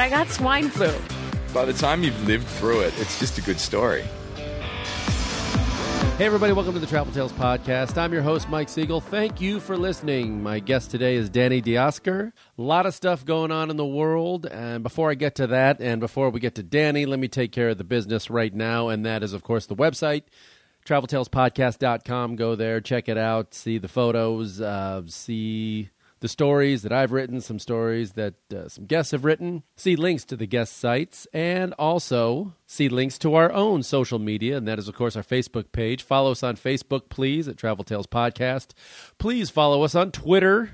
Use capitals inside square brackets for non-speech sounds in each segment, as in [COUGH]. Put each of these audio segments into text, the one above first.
I got swine flu. By the time you've lived through it, it's just a good story. Hey, everybody, welcome to the Travel Tales Podcast. I'm your host, Mike Siegel. Thank you for listening. My guest today is Danny Diosker. A lot of stuff going on in the world. And before I get to that, and before we get to Danny, let me take care of the business right now. And that is, of course, the website, traveltalespodcast.com. Go there, check it out, see the photos, uh, see the stories that I've written, some stories that uh, some guests have written, see links to the guest sites, and also see links to our own social media. And that is, of course, our Facebook page. Follow us on Facebook, please, at Travel Tales Podcast. Please follow us on Twitter.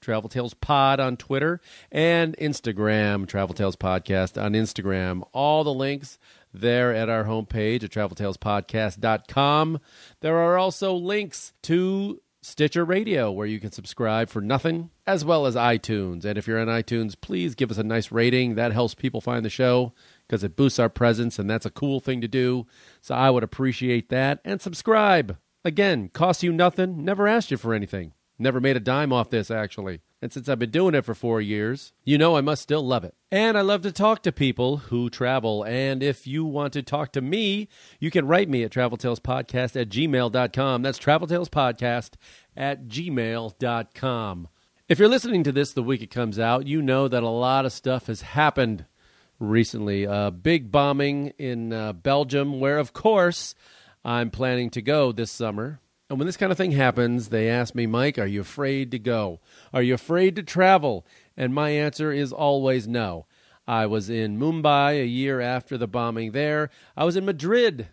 Travel Tales Pod on Twitter and Instagram, Travel Tales Podcast on Instagram. All the links there at our homepage at traveltalespodcast.com. There are also links to Stitcher Radio, where you can subscribe for nothing, as well as iTunes. And if you're on iTunes, please give us a nice rating. That helps people find the show because it boosts our presence, and that's a cool thing to do. So I would appreciate that. And subscribe. Again, costs you nothing, never asked you for anything. Never made a dime off this, actually. And since I've been doing it for four years, you know I must still love it. And I love to talk to people who travel. And if you want to talk to me, you can write me at traveltalespodcast at gmail.com. That's traveltalespodcast at gmail.com. If you're listening to this the week it comes out, you know that a lot of stuff has happened recently. A big bombing in uh, Belgium, where, of course, I'm planning to go this summer. And when this kind of thing happens, they ask me, Mike, are you afraid to go? Are you afraid to travel? And my answer is always no. I was in Mumbai a year after the bombing there. I was in Madrid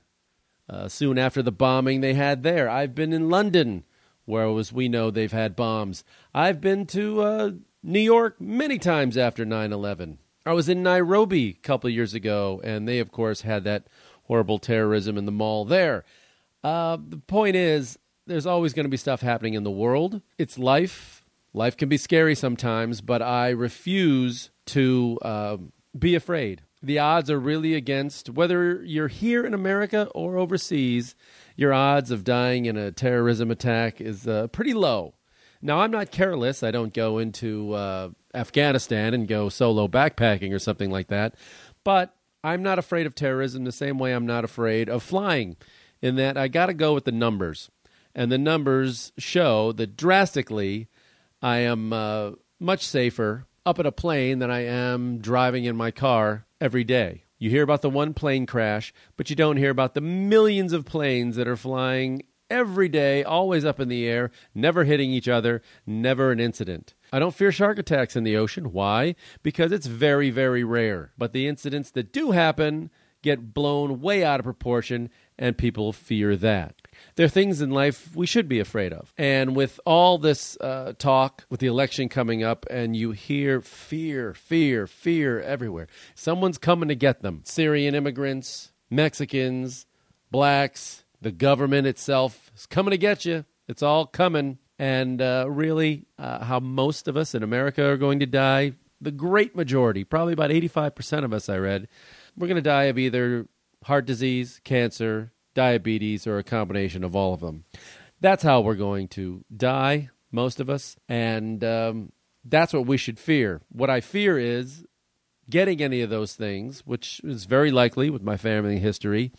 uh, soon after the bombing they had there. I've been in London, where, as we know, they've had bombs. I've been to uh, New York many times after 9 11. I was in Nairobi a couple of years ago, and they, of course, had that horrible terrorism in the mall there. Uh, the point is, there's always going to be stuff happening in the world. It's life. Life can be scary sometimes, but I refuse to uh, be afraid. The odds are really against whether you're here in America or overseas. Your odds of dying in a terrorism attack is uh, pretty low. Now, I'm not careless. I don't go into uh, Afghanistan and go solo backpacking or something like that. But I'm not afraid of terrorism the same way I'm not afraid of flying, in that I got to go with the numbers. And the numbers show that drastically I am uh, much safer up in a plane than I am driving in my car every day. You hear about the one plane crash, but you don't hear about the millions of planes that are flying every day, always up in the air, never hitting each other, never an incident. I don't fear shark attacks in the ocean. Why? Because it's very, very rare. But the incidents that do happen get blown way out of proportion, and people fear that. There are things in life we should be afraid of. And with all this uh, talk, with the election coming up, and you hear fear, fear, fear everywhere, someone's coming to get them. Syrian immigrants, Mexicans, blacks, the government itself is coming to get you. It's all coming. And uh, really, uh, how most of us in America are going to die, the great majority, probably about 85% of us, I read, we're going to die of either heart disease, cancer, diabetes, or a combination of all of them. That's how we're going to die, most of us. And um, that's what we should fear. What I fear is getting any of those things, which is very likely with my family history,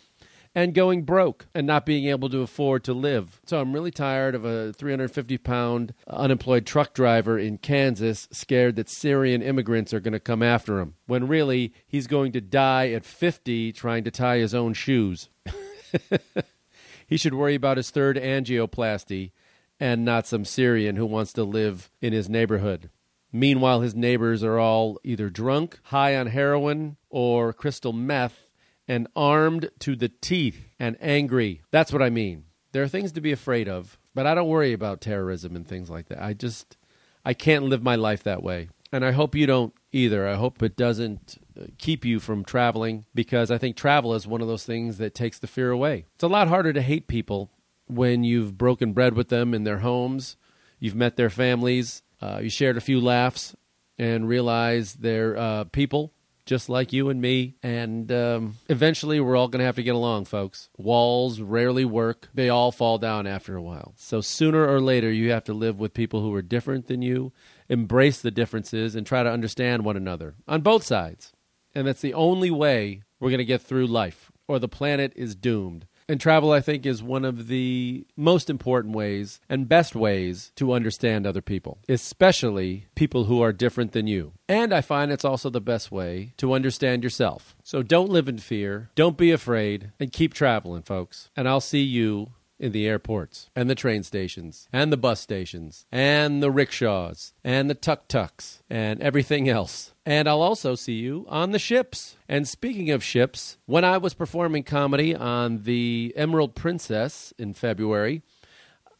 and going broke and not being able to afford to live. So I'm really tired of a 350 pound unemployed truck driver in Kansas scared that Syrian immigrants are going to come after him, when really he's going to die at 50 trying to tie his own shoes. [LAUGHS] [LAUGHS] he should worry about his third angioplasty and not some Syrian who wants to live in his neighborhood. Meanwhile, his neighbors are all either drunk, high on heroin, or crystal meth, and armed to the teeth and angry. That's what I mean. There are things to be afraid of, but I don't worry about terrorism and things like that. I just, I can't live my life that way. And I hope you don't either. I hope it doesn't keep you from traveling because I think travel is one of those things that takes the fear away. It's a lot harder to hate people when you've broken bread with them in their homes, you've met their families, uh, you shared a few laughs, and realize they're uh, people just like you and me. And um, eventually, we're all going to have to get along, folks. Walls rarely work, they all fall down after a while. So, sooner or later, you have to live with people who are different than you, embrace the differences, and try to understand one another on both sides. And that's the only way we're going to get through life, or the planet is doomed. And travel, I think, is one of the most important ways and best ways to understand other people, especially people who are different than you. And I find it's also the best way to understand yourself. So don't live in fear, don't be afraid, and keep traveling, folks. And I'll see you in the airports and the train stations and the bus stations and the rickshaws and the tuk tuks and everything else. And I'll also see you on the ships. And speaking of ships, when I was performing comedy on the Emerald Princess in February,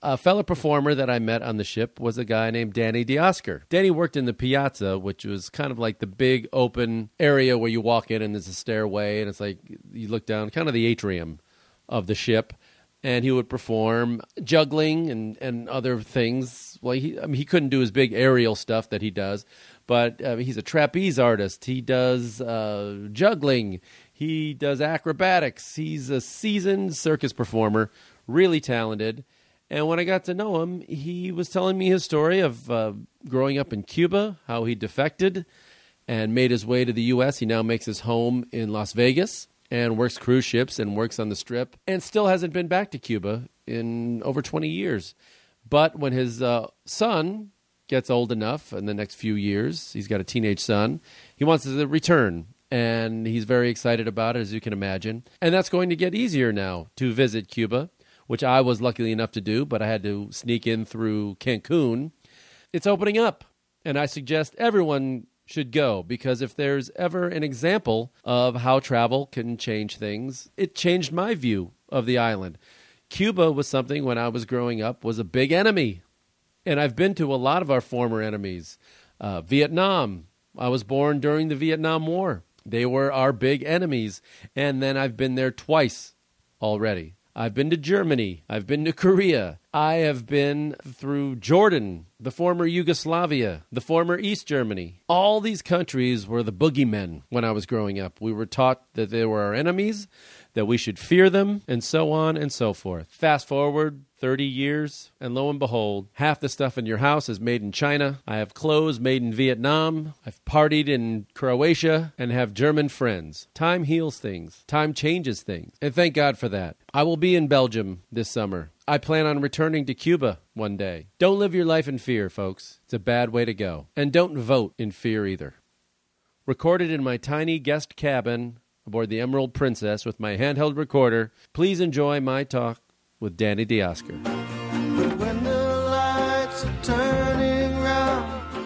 a fellow performer that I met on the ship was a guy named Danny DiOscar. Danny worked in the piazza, which was kind of like the big open area where you walk in and there's a stairway, and it's like you look down, kind of the atrium of the ship and he would perform juggling and, and other things. Well, he I mean, he couldn't do his big aerial stuff that he does, but uh, he's a trapeze artist. He does uh, juggling. He does acrobatics. He's a seasoned circus performer, really talented. And when I got to know him, he was telling me his story of uh, growing up in Cuba, how he defected and made his way to the U.S. He now makes his home in Las Vegas and works cruise ships and works on the strip and still hasn't been back to Cuba in over 20 years. But when his uh, son gets old enough in the next few years, he's got a teenage son, he wants to return. And he's very excited about it, as you can imagine. And that's going to get easier now to visit Cuba, which I was lucky enough to do, but I had to sneak in through Cancun. It's opening up. And I suggest everyone should go because if there's ever an example of how travel can change things, it changed my view of the island. Cuba was something when I was growing up was a big enemy. And I've been to a lot of our former enemies. Uh, Vietnam. I was born during the Vietnam War. They were our big enemies. And then I've been there twice already. I've been to Germany. I've been to Korea. I have been through Jordan, the former Yugoslavia, the former East Germany. All these countries were the boogeymen when I was growing up. We were taught that they were our enemies, that we should fear them, and so on and so forth. Fast forward 30 years, and lo and behold, half the stuff in your house is made in China. I have clothes made in Vietnam. I've partied in Croatia and have German friends. Time heals things, time changes things, and thank God for that. I will be in Belgium this summer. I plan on returning to Cuba one day. Don't live your life in fear, folks. It's a bad way to go. And don't vote in fear either. Recorded in my tiny guest cabin aboard the Emerald Princess with my handheld recorder, please enjoy my talk with Danny DiOscar. But when the lights are turning round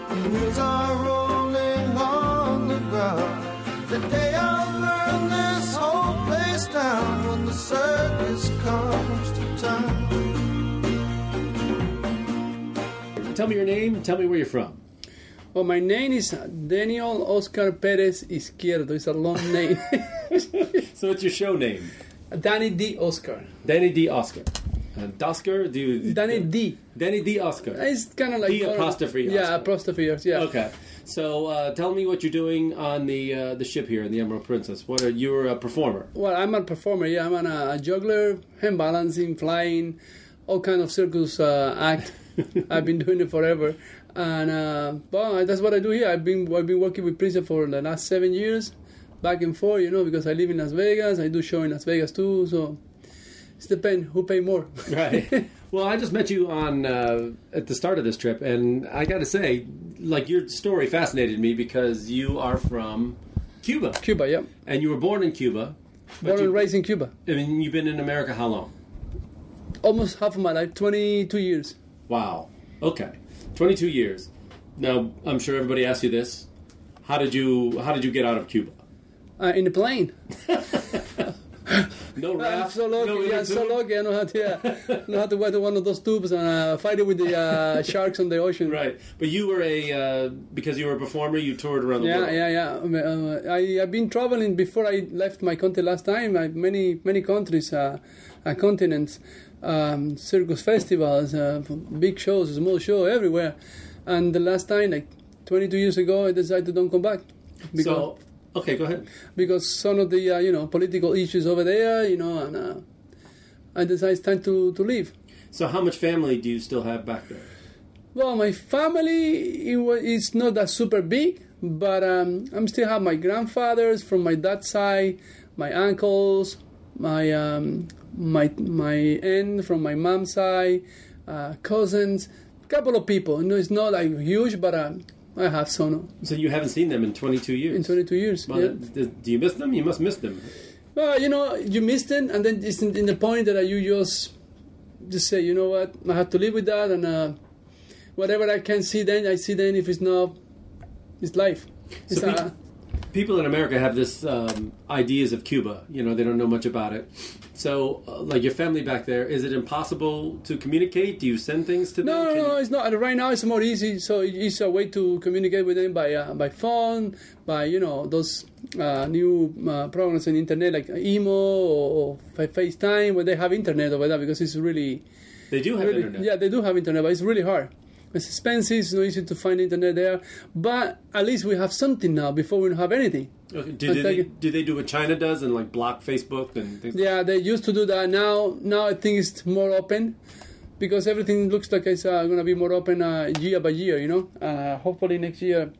and wheels are rolling on the ground, the day I'll burn this whole place down when the circus comes to town. Tell me your name tell me where you're from. Well, my name is Daniel Oscar Perez Izquierdo. It's a long name. [LAUGHS] So it's your show name, Danny D. Oscar. Danny DiOscar. And Dosker, do you, Danny D. Danny D. Oscar. It's kind of like D apostrophe Yeah, Oscar. apostrophe. Yeah. Okay. So uh, tell me what you're doing on the uh, the ship here in the Emerald Princess. What are you're a performer? Well, I'm a performer. Yeah, I'm an, uh, a juggler, hand balancing, flying, all kind of circus uh, act. [LAUGHS] I've been doing it forever, and uh, well, that's what I do here. I've been I've been working with Prince for the last seven years, back and forth. You know, because I live in Las Vegas. I do show in Las Vegas too. So it depends who pay more. [LAUGHS] Right. well, I just met you on uh, at the start of this trip, and I got to say, like your story fascinated me because you are from Cuba, Cuba, yeah. and you were born in Cuba. Born and raised in Cuba. I mean, you've been in America how long? Almost half of my life, 22 years. Wow. Okay. 22 years. Now, I'm sure everybody asks you this. How did you how did you get out of Cuba? Uh, in the plane. [LAUGHS] No I'm raft, so lucky. no yeah, so lucky. I know how to, yeah, know how to weather one of those tubes and uh, fight it with the uh, [LAUGHS] sharks on the ocean. Right, but you were a uh, because you were a performer. You toured around the Yeah, world. yeah, yeah. Um, uh, I I've been traveling before I left my country last time. I many many countries, uh, uh, continents, um, circus festivals, uh, big shows, small show everywhere. And the last time, like 22 years ago, I decided to don't come back because So, okay, go ahead. because some of the uh, you know political issues over there, you know, and uh, I decided it's time to to leave. So, how much family do you still have back there? Well, my family it wa- it's not that super big, but um, I'm still have my grandfathers from my dad's side, my uncles, my um, my my aunt from my mom's side, uh, cousins, couple of people. You know, it's not like huge, but um, I have some So you haven't seen them in 22 years. in 22 years. Well, yeah. Do you miss them? You must miss them. Well, you know, you miss them, and then it's in, the point that you just just say, you know what, I have to live with that, and uh, whatever I can see then, I see then. If it's not, it's life. It's, So uh, People in America have this um, ideas of Cuba. You know, they don't know much about it. So, uh, like your family back there, is it impossible to communicate? Do you send things to them? no, no, Can no, you- it's not. Right now, it's more easy. So it's a way to communicate with them by uh, by phone, by you know those uh, new uh, programs on internet like imo or, or FaceTime, where they have internet over there because it's really They do have really, internet. Yeah, they do have internet, but it's really hard. It's expensive. It's not easy to find internet there. But at least we have something now. Before we don't have anything. Okay. Do, I'll do, they, they do what China does and like block Facebook and things? Yeah, they used to do that. Now, now I think it's more open because everything looks like it's uh, going to be more open uh, year by year. You know, uh, hopefully next year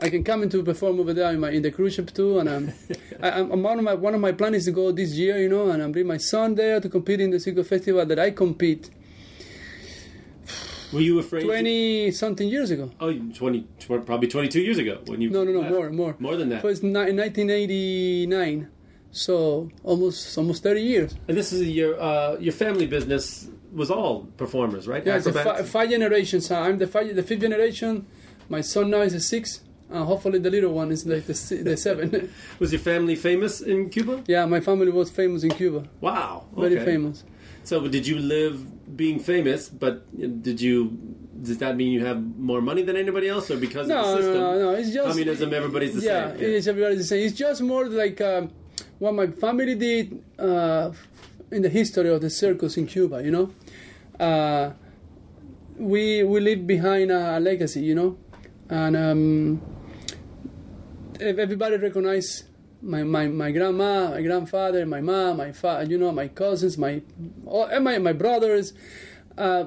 I can come in to perform over there in, my, in the cruise ship too. And um, [LAUGHS] I, I'm one of my one of my plans is to go this year. You know, and I bring my son there to compete in the Circo Festival that I compete Were you afraid? to- twenty something years ago. Oh, 20, tw- probably 22 years ago when you. No, no, no, left. more, more. More than that. It was ni- in 1989, so almost almost 30 years. And this is your uh, your family business was all performers, right? Yeah, fi- five generations. Uh, I'm the five, the fifth generation. My son now is the sixth. Uh, hopefully, the little one is like the the seven. [LAUGHS] was your family famous in Cuba? yeah, my family was famous in Cuba. Wow, Very famous. So, did you live being famous? But did you? Does that mean you have more money than anybody else, or because No, of the no, system? no, no. It's just communism. Everybody's the yeah, same. it is everybody's the same. It's just more like um, what my family did uh, in the history of the circus in Cuba. You know, uh, we we leave behind a legacy. You know, and um, everybody recognize my, my, my grandma, my grandfather, my mom, my fa- you know, my cousins, my all, and my my brothers. Uh,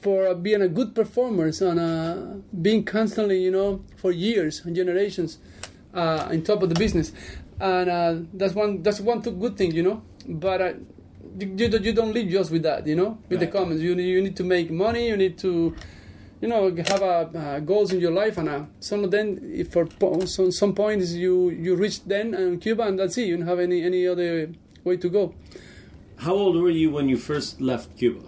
for being a good performers and uh, being constantly, you know, for years and generations uh, on top of the business, and uh, that's one that's one good thing, you know. But uh, you, you don't- you don't live just with that, you know, with Right. the comments. You you need to make money. You need to, you know, have a, uh, goals in your life, and uh, some of them, if for po- some some points you you reach then in Cuba, and that's it. You don't have any any other way to go. How old were you when you first left Cuba?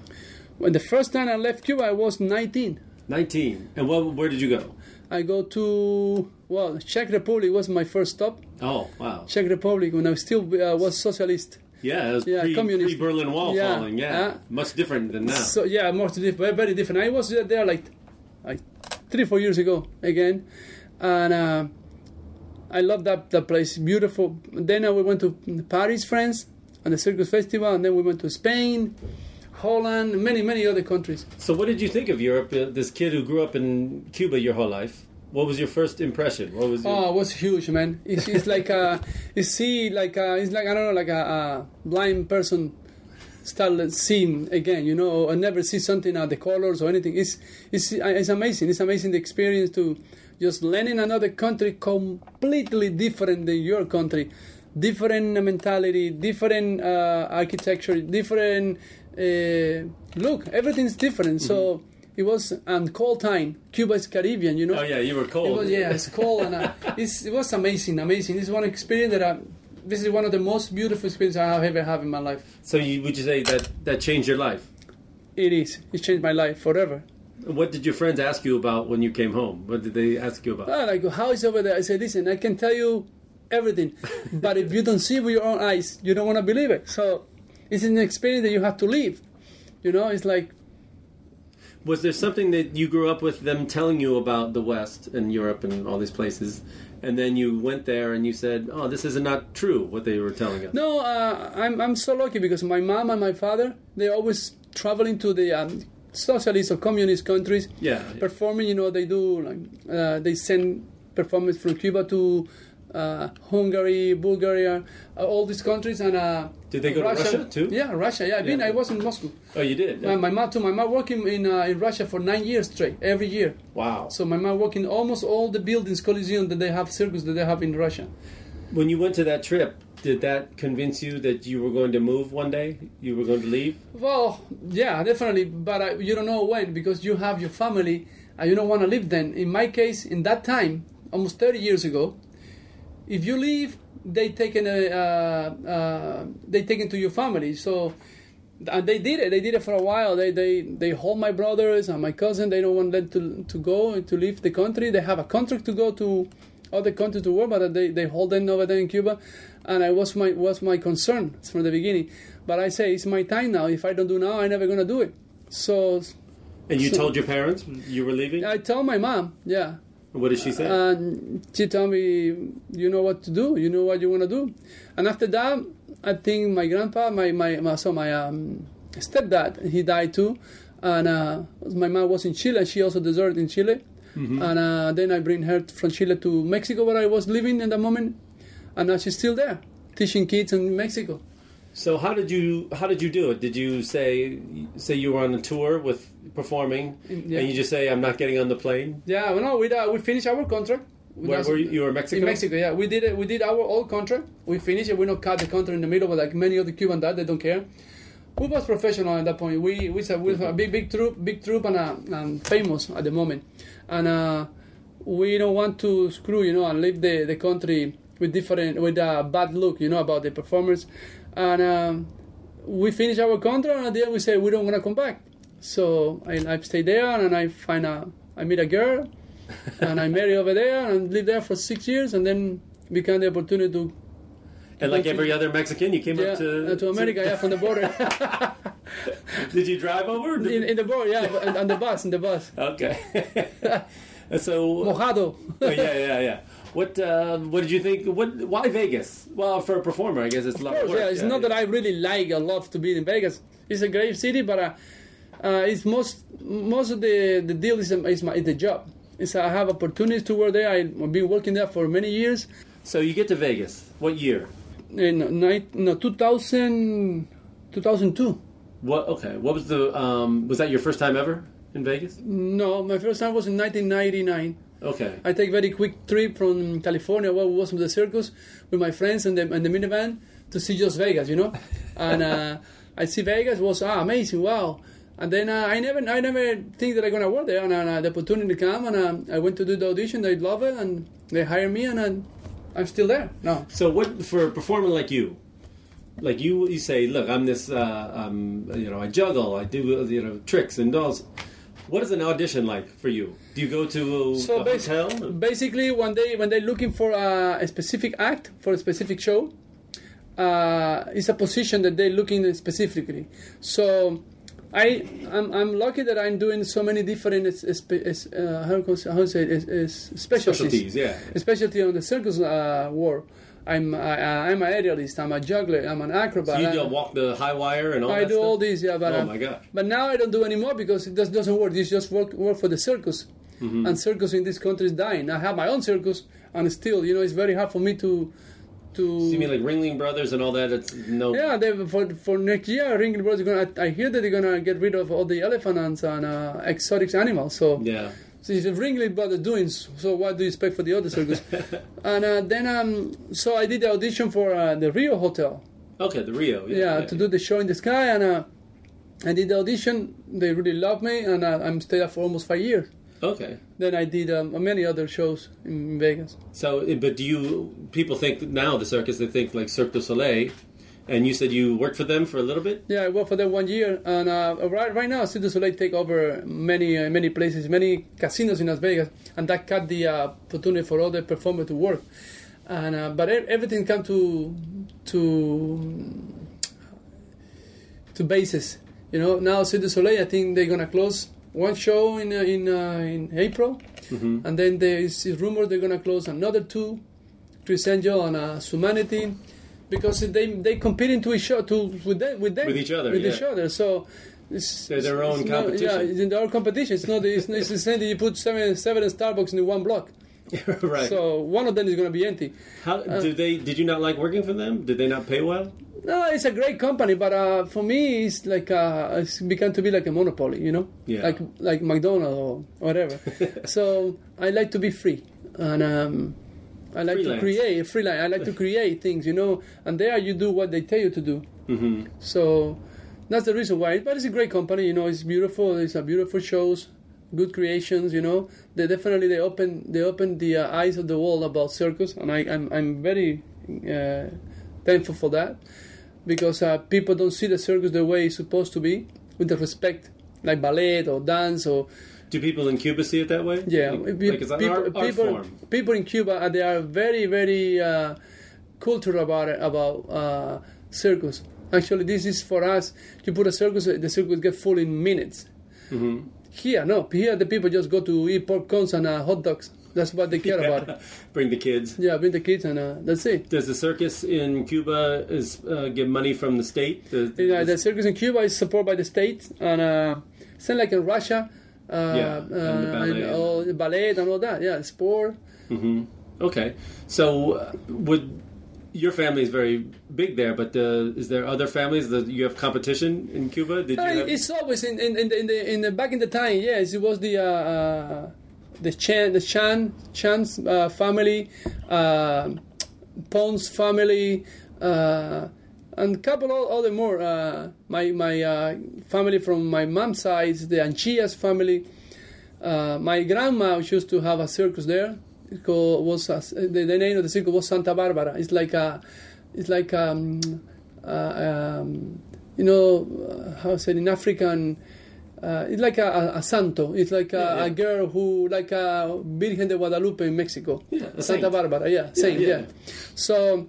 When the first time I left Cuba, I was 19. Nineteen. And what? Where did you go? I go to well, Czech Republic was my first stop. Oh, wow. Czech Republic when I still uh, was socialist. Yeah, it was Yeah, pre, communist. Berlin Wall Yeah, falling. Yeah, yeah. much different than now. So yeah, more to diff- very, very different. I was there like like three four years ago again, and uh, I love that that place. Beautiful. Then uh, we went to Paris, France, and the Circus Festival, and then we went to Spain, Holland, many many other countries. So, what did you think of Europe? Uh, this kid who grew up in Cuba your whole life. What was your first impression? What was your... Oh, it was huge, man. It's, it's like a, [LAUGHS] you see, like a, it's like I don't know, like a, a blind person start seeing again, you know, or never see something at the colors or anything. It's it's it's amazing. It's amazing the experience to just learning another country completely different than your country, different mentality, different uh, architecture, different uh, look. Everything's different. So. It was and cold time. Cuba is Caribbean, you know. Oh yeah, you were cold. It was, yeah, it's cold and uh, [LAUGHS] it's, it was amazing, amazing. This is one experience that I, this is one of the most beautiful experiences I have ever had in my life. So, you, would you say that that changed your life? It is. It changed my life forever. What did your friends ask you about when you came home? What did they ask you about? Ah, like, how is over there? I said, listen, I can tell you everything. [LAUGHS] but if you don't see it with your own eyes, you don't want to believe it. So it's an experience that you have to live. You know, it's like Was there something that you grew up with them telling you about the West and Europe and all these places, and then you went there and you said, "Oh, this is not true what they were telling us." No, uh, I'm I'm so lucky because my mom and my father they always traveling to the um, socialist or communist countries, Yeah. performing. You know, they do like uh, they send performers from Cuba to uh, Hungary, Bulgaria, uh, all these countries, and uh, Did they go to Russia, too? Yeah, Russia. Yeah, I've been. Yeah. I was in Moscow. Oh, you did. My, my mom too. My mom working in uh, in Russia for nine years straight, every year. Wow. So my mom working almost all the buildings, Coliseum that they have, circus that they have in Russia. When you went to that trip, did that convince you that you were going to move one day? You were going to leave? Well, yeah, definitely, but uh, you don't know when because you have your family and you don't want to live then. In my case, in that time, almost 30 years ago, if you leave, they taken a, uh, uh, they taken to your family. So, and they did it. They did it for a while. They they they hold my brothers and my cousin. They don't want them to to go to leave the country. They have a contract to go to other countries to work, but they they hold them over there in Cuba. And I was my was my concern from the beginning. But I say it's my time now. If I don't do now, I'm never gonna do it. So. And you so- told your parents you were leaving? I told my mom, yeah. What did she say? And she told me, you know what to do, you know what you want to do. And after that, I think my grandpa, my, my, my so my um, stepdad, he died too. And uh, my mom was in Chile, and she also deserted in Chile. Mhm. And uh, then I bring her from Chile to Mexico, where I was living in the moment. And now she's still there, teaching kids in Mexico. So how did you how did you do it? Did you say say you were on a tour with performing, Yeah. and you just say I'm not getting on the plane? Yeah, well, no, we uh, we finished our contract. Where were you? You were in Mexico. In Mexico, yeah, we did it. We did our old contract. We finished it. We not cut the contract in the middle, but like many other Cuban that they don't care. We was professional at that point. We we said we a big big troop, big troop, and, uh, and famous at the moment, and uh, we don't want to screw, you know, and leave the, the country with different with a bad look, you know, about the performers, and um, we finish our contract, and at the end we say we don't want to come back. So I, I stay there, and I find a I meet a girl, [LAUGHS] and I marry over there, and live there for six years, and then become the opportunity to And like every other Mexican, you came yeah, up to uh, to America, yeah, from the border. [LAUGHS] Did you drive over? in, in the border, yeah, on the bus, in the bus. Okay. [LAUGHS] so Mojado. [LAUGHS] oh, yeah, yeah, yeah. What uh, what did you think? What why Vegas? Well, for a performer, I guess it's a lot course, yeah. It's not that I really like a lot to be in Vegas. It's a great city, but uh, uh, it's most most of the the deal is, is my is the job. It's I have opportunities to work there. I've been working there for many years. So you get to Vegas. What year? In night, no, 2000, 2002. What? Okay. What was the? Um, was that your first time ever in Vegas? No, my first time was in 1999. Okay. I take very quick trip from California, where we was from the circus, with my friends and the, and the minivan to see just Vegas, you know. [LAUGHS] And uh, I see Vegas was ah, amazing, wow. And then uh, I never, I never think that I'm gonna work there. And uh, the opportunity came, and uh, I went to do the audition. They love it, and they hired me, and uh, I'm still there. No. So what for a performer like you? Like you, you say, look, I'm this. Uh, um, you know, I juggle. I do you know tricks and dolls. What is an audition like for you? Do you go to So a bas- hotel? basically, when they when they're looking for a, a specific act for a specific show, uh, it's a position that they're looking specifically. So. I I'm, I'm lucky that I'm doing so many different es- espe- es- uh, how how say it, es- es- specialties. Specialties, yeah. Especially on the circus uh, world. I'm I, I'm an aerialist. I'm a juggler. I'm an acrobat. So you do walk the high wire and all I do stuff? all these, yeah. But oh uh, my god! but now I don't do anymore because it just doesn't work. This just work work for the circus, Mhm. and circus in this country is dying. I have my own circus, and still, you know, it's very hard for me to to. So you mean like Ringling Brothers and all that? It's no. yeah, they, for for next year, Ringling Brothers. Gonna, I, I hear that they're gonna get rid of all the elephants and uh, exotic animals. So Yeah. So if Ringling Brothers doing, so what do you expect for the other circus? [LAUGHS] and uh, then um, so I did the audition for uh, the Rio Hotel. Okay, the Rio. Yeah. yeah, to do the show in the sky and uh, I did the audition. They really loved me, and uh, I'm stayed there for almost five years. Okay. Then I did um, many other shows in Vegas. So, eh, but do you people think that now the circus they think like Cirque du Soleil, and you said you worked for them for a little bit. Yeah, I worked for them one year, and uh, right right now, Cirque du Soleil take over many uh, many places, many casinos in Las Vegas, and that cut the uh, opportunity for other performers to work. and uh, but everything come to to to bases. You know, now Cirque du Soleil, I think they're gonna close one show in uh, in uh, in April, Mhm. and then there is rumor they're gonna close another two, Criss Angel and uh, Zumanity, because they they competing to each other to with them with them With each other, with yeah. each other. So. It's, They're their own not- competition. yeah, it's in their own competition. It's not. It's, it's the same that you put seven seven Starbucks in one block. [LAUGHS] right. So one of them is going to be empty. How Uh, did they? Did you not like working for them? Did they not pay well? No, it's a great company, but uh, for me, it's like uh, it's become to be like a monopoly, you know, Yeah. like like McDonald's or whatever. [LAUGHS] so I like to be free, and um, I like Freelance. to create freelance. I like to create things, you know, and there you do what they tell you to do. Mm-hmm. So that's the reason why. But it's a great company, you know. It's beautiful. It's a beautiful shows, good creations, you know. They definitely they open they open the uh, eyes of the world about circus, and I, I'm I'm very uh, thankful for that because uh, people don't see the circus the way it's supposed to be with the respect, like ballet or dance or. Do people in Cuba see it that way? Yeah, like, pe- like people, art, art people, people in Cuba uh, they are very very uh, cultural about it about uh, circus. Actually, this is for us. You put a circus, the circus get full in minutes. hmm Here, no. Here, the people just go to eat popcorns and uh, hot dogs. That's what they care about. [LAUGHS] Bring the kids. Yeah, bring the kids and uh, that's it. Does the circus in Cuba is uh, get money from the state? The, Yeah, the circus in Cuba is supported by the state, and uh, same like in Russia. Uh, Yeah, and the uh, ballet and- all the ballet and all that. Yeah, sport. hmm Okay, so uh, would your family is very big there, but uh, is there other families that you have competition in Cuba? Did you? Uh, have, it's always in in, in, the, in, the, in the back in the time. Yes, it was the uh, uh, the Chan the Chan Chan's uh, family, uh, Pons family, uh, and a couple of other more. Uh, my my uh, family from my mom's side, the Anchias family. Uh, my grandma used to have a circus there. It called, was a, the, the name of the circus was Santa Barbara. It's like a, it's like um, uh, um, you know uh, how say it in African. Uh, it's like a, a, a santo. It's like a, Yeah, yeah. a girl who, like a Virgen de Guadalupe in Mexico. Yeah, Santa saint. Barbara. Yeah, saint. yeah. Yeah. So,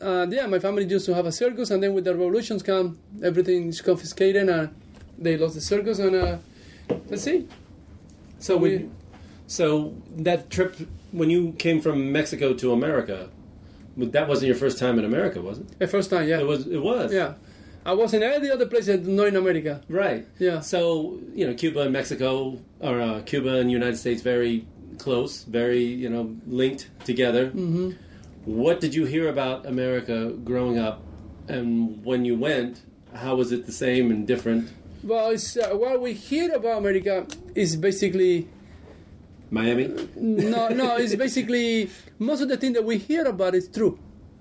uh, yeah, my family used to have a circus, and then with the revolutions come, everything is confiscated, and they lost the circus, and uh, let's see. so we- we, so that trip when you came from Mexico to America, that wasn't your first time in America, was it? The first time, yeah. It was. It was. Yeah. I was in every other place not in America. Right. Yeah. So you know, Cuba and Mexico, or uh, Cuba and United States, very close, very you know linked together. hmm What did you hear about America growing up, and when you went, how was it the same and different? Well, it's, uh, what we hear about America is basically Miami, no, no. It's [LAUGHS] basically most of the thing that we hear about is true.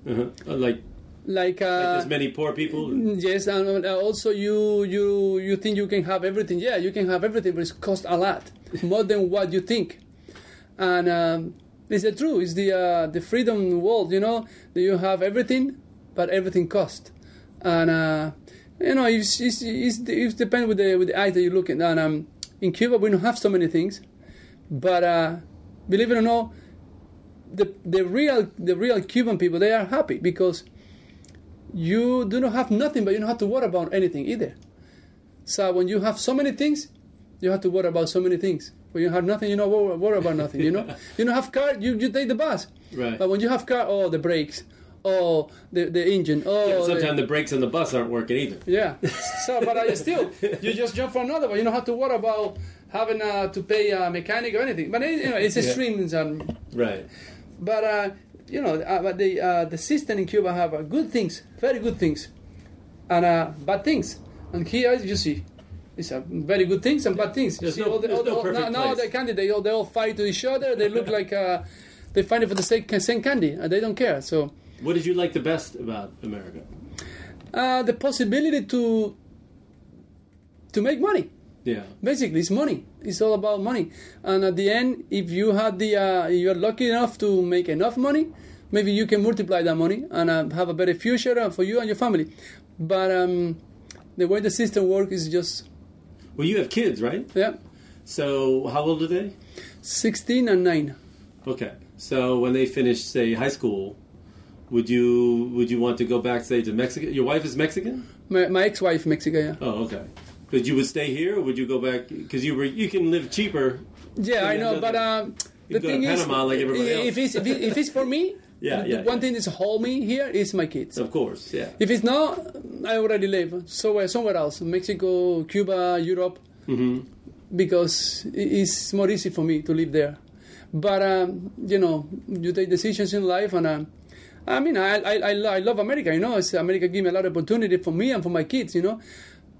uh-huh. Uh, like Like, uh, like there's many poor people. yes, and uh, also you you you think you can have everything. Yeah, you can have everything, but it costs a lot more than what you think. And um, it's the true. It's the uh, the freedom world. You know, that you have everything, but everything costs. And uh, you know, it's, it's, it's, it depends with the with the eye that you look at. And um, in Cuba, we don't have so many things, but uh, believe it or not, the the real the real Cuban people they are happy because you do not have nothing, but you don't have to worry about anything either. So when you have so many things, you have to worry about so many things. When you have nothing, you don't worry, worry about nothing. You know, [LAUGHS] you don't have car, you, you take the bus. Right. But when you have car, oh, the brakes, oh, the the engine, oh, Yeah, sometimes the brakes on the bus aren't working either. yeah. So, but I [LAUGHS] still, you just jump for another one. You don't have to worry about having uh, to pay a mechanic or anything. But you know, it's Yeah. extremes and Right. but uh, you know, uh, but the uh, the system in Cuba have uh, good things, very good things, and uh, bad things. And here you see, it's uh, very good things and bad things. You see, no- all the, all no all- now, now place. the candy, they all they all fight to each other. They look like uh, they fight it for the same, same candy, and they don't care. So What did you like the best about America? uh, the possibility to to make money. Yeah. Basically, it's money. It's all about money. And at the end, if you had the, uh, you're lucky enough to make enough money, maybe you can multiply that money and uh, have a better future uh, for you and your family. But um, the way the system works is just, Well, you have kids, right? Yep. So how old are they? 16 and 9. Okay. So when they finish, say, high school, would you would you want to go back, say, to Mexico? Your wife is Mexican. My, my ex-wife, Mexico. Yeah. Oh, okay. But you would stay here, or would you go back? Because you were you can live cheaper. Yeah, I know, no, but um, the thing is, Panama like everybody else. if it's if it's for me, Yeah, the yeah, one yeah. thing that's hold me here is my kids. Of course, yeah. If it's not, I already live somewhere somewhere else, Mexico, Cuba, Europe, hmm because it's more easy for me to live there. But um, you know, you take decisions in life, and um, I mean, I, I I I love America. You know, it's, America give me a lot of opportunity for me and for my kids. You know,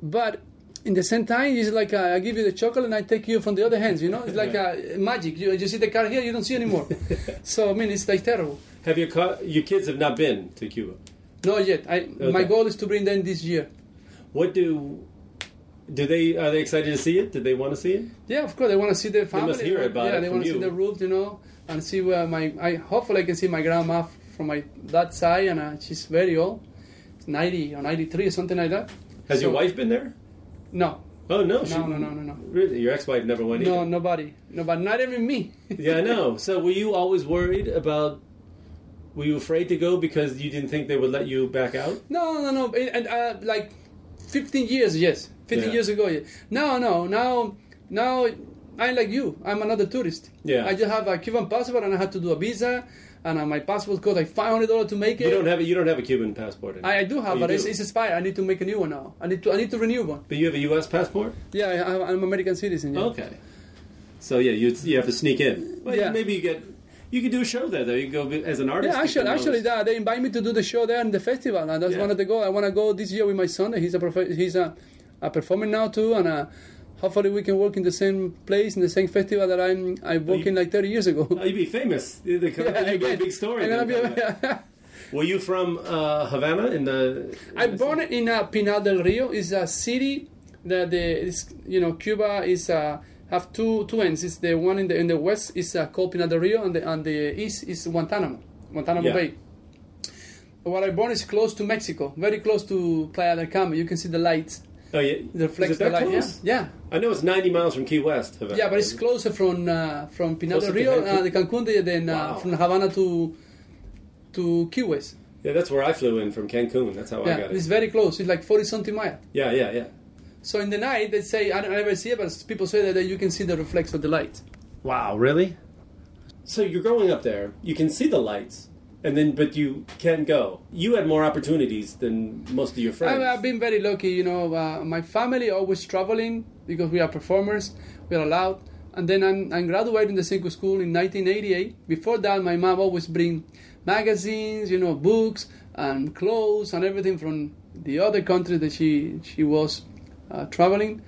but in the same time, it's like uh, I give you the chocolate and I take you from the other hands. You know, it's like [LAUGHS] uh, magic. You, you see the car here, you don't see anymore. [LAUGHS] so I mean, it's like terrible. Have your co- your kids have not been to Cuba? Not yet. I, My goal is to bring them this year. What do do they are they excited to see it? Did they want to see it? Yeah, of course. They want to see their family. They must hear about yeah, it they from want to see the roof, you know, and see where my. I hopefully I can see my grandma from my that side, and uh, she's very old, It's ninety or ninety three or something like that. Has your wife been there? No, Oh no, no, she, no, no, no, no. Really, your ex-wife never went No, either. nobody, nobody, not even me. Yeah, I know. So were you always worried about? Were you afraid to go because you didn't think they would let you back out? No, no, no. And uh, like fifteen years, yes, fifteen Yeah. years ago. Yeah. No, no, now, now I'm like you. I'm another tourist. Yeah. I just have a Cuban passport, and I had to do a visa, and uh, my passport cost like five hundred dollars to make it. You don't have a, you don't have a Cuban passport. Anymore. I, I do have, Oh, but do? it's, it's expired. I need to make a new one now. I need to I need to renew one. But you have a U.S. passport. Yeah, I, I'm American citizen. Yeah. Okay. So yeah, you you have to sneak in. Well, Yeah. Maybe you get you can do a show there though. You can go as an artist. Yeah, actually, actually, they invite me to do the show there in the festival, and that's Yeah. one of the go. I want to go this year with my son. He's a prof- he's a, a performer now too, and uh, hopefully we can work in the same place in the same festival that I'm I worked in like 30 years ago. Oh, you'd be famous. [LAUGHS] You'd be Yeah, a big story. I'm gonna then. be- [LAUGHS] Were you from uh, Havana in the? I'm born in uh, Pinar del Rio. It's a city that the is, you know Cuba is uh, have two two ends. It's the one in the in the west is uh, called Pinar del Rio, and the and the east is Guantanamo, Guantanamo Yeah. Bay. Where I born is close to Mexico, very close to Playa del Carmen. You can see the lights. Oh yeah. The reflects the light. Yeah, yeah, I know it's 90 miles from Key West. Havana. yeah, but it's closer from uh, from Pinar del to Rio, Cancun? uh, the Cancun, than uh, Wow. from Havana to to Key West. Yeah, that's where I flew in from Cancun. That's how I Yeah, got it's very close. It's like forty something miles. Yeah, yeah, yeah. So in the night, they say I, don't, I never see it, but people say that, that you can see the reflex of the light. Wow, really? So you're growing up there. You can see the lights, and then but you can't go. You had more opportunities than most of your friends. I, I've been very lucky, you know. Uh, my family always traveling because we are performers. We are allowed. And then I'm, I'm graduating the Cinco School in 1988. Before that, my mom always bring magazines, you know, books and clothes and everything from the other countries that she she was uh, traveling.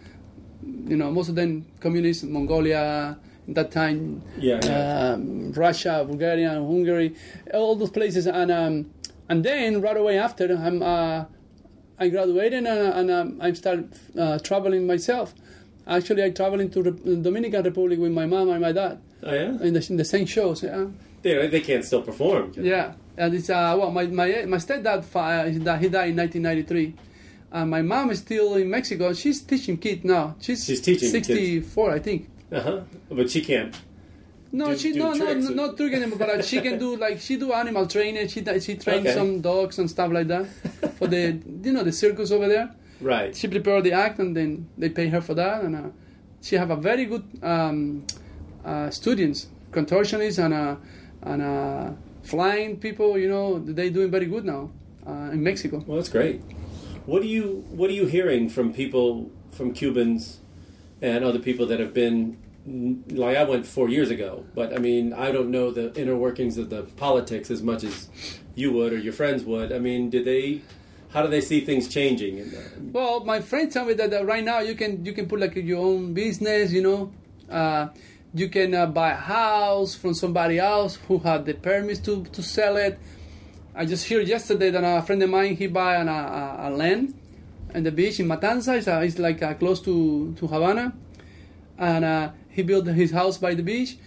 You know, most of them communist, Mongolia, in that time, Yeah, yeah. um, Russia, Bulgaria, Hungary, all those places. And um, and then right away after, I'm uh, I graduated and, uh, and um, I started uh, traveling myself. Actually, I traveled into the Dominican Republic with my mom and my dad oh yeah. in the, in the same shows. Yeah, They they can't still perform. can they? yeah. And it's uh, well, my my my stepdad fi- he died in 1993. And my mom is still in Mexico. She's teaching kids now. She's, She's teaching kids. 64, I think. Uh huh. But she can't. No, do- she do no no no not tricking them, but uh, she can do like she do animal training. She she trains Okay. some dogs and stuff like that for the you know the circus over there. Right. She prepare the act and then they pay her for that, and uh, she have a very good um, uh, students, contortionists and uh, and uh, flying people. You know they doing very good now uh, in Mexico. Well, that's great. What do you What are you hearing from people, from Cubans, and other people that have been? Like I went four years ago, but I mean I don't know the inner workings of the politics as much as you would or your friends would. I mean, did they? How do they see things changing? In the, Well, my friends tell me that, that right now you can you can put like your own business. You know, uh, you can uh, buy a house from somebody else who had the permits to, to sell it. I just heard yesterday that a friend of mine he buy an, a, a land in the beach in Matanza. It's, it's like uh, close to to Havana, and uh, he built his house by the beach.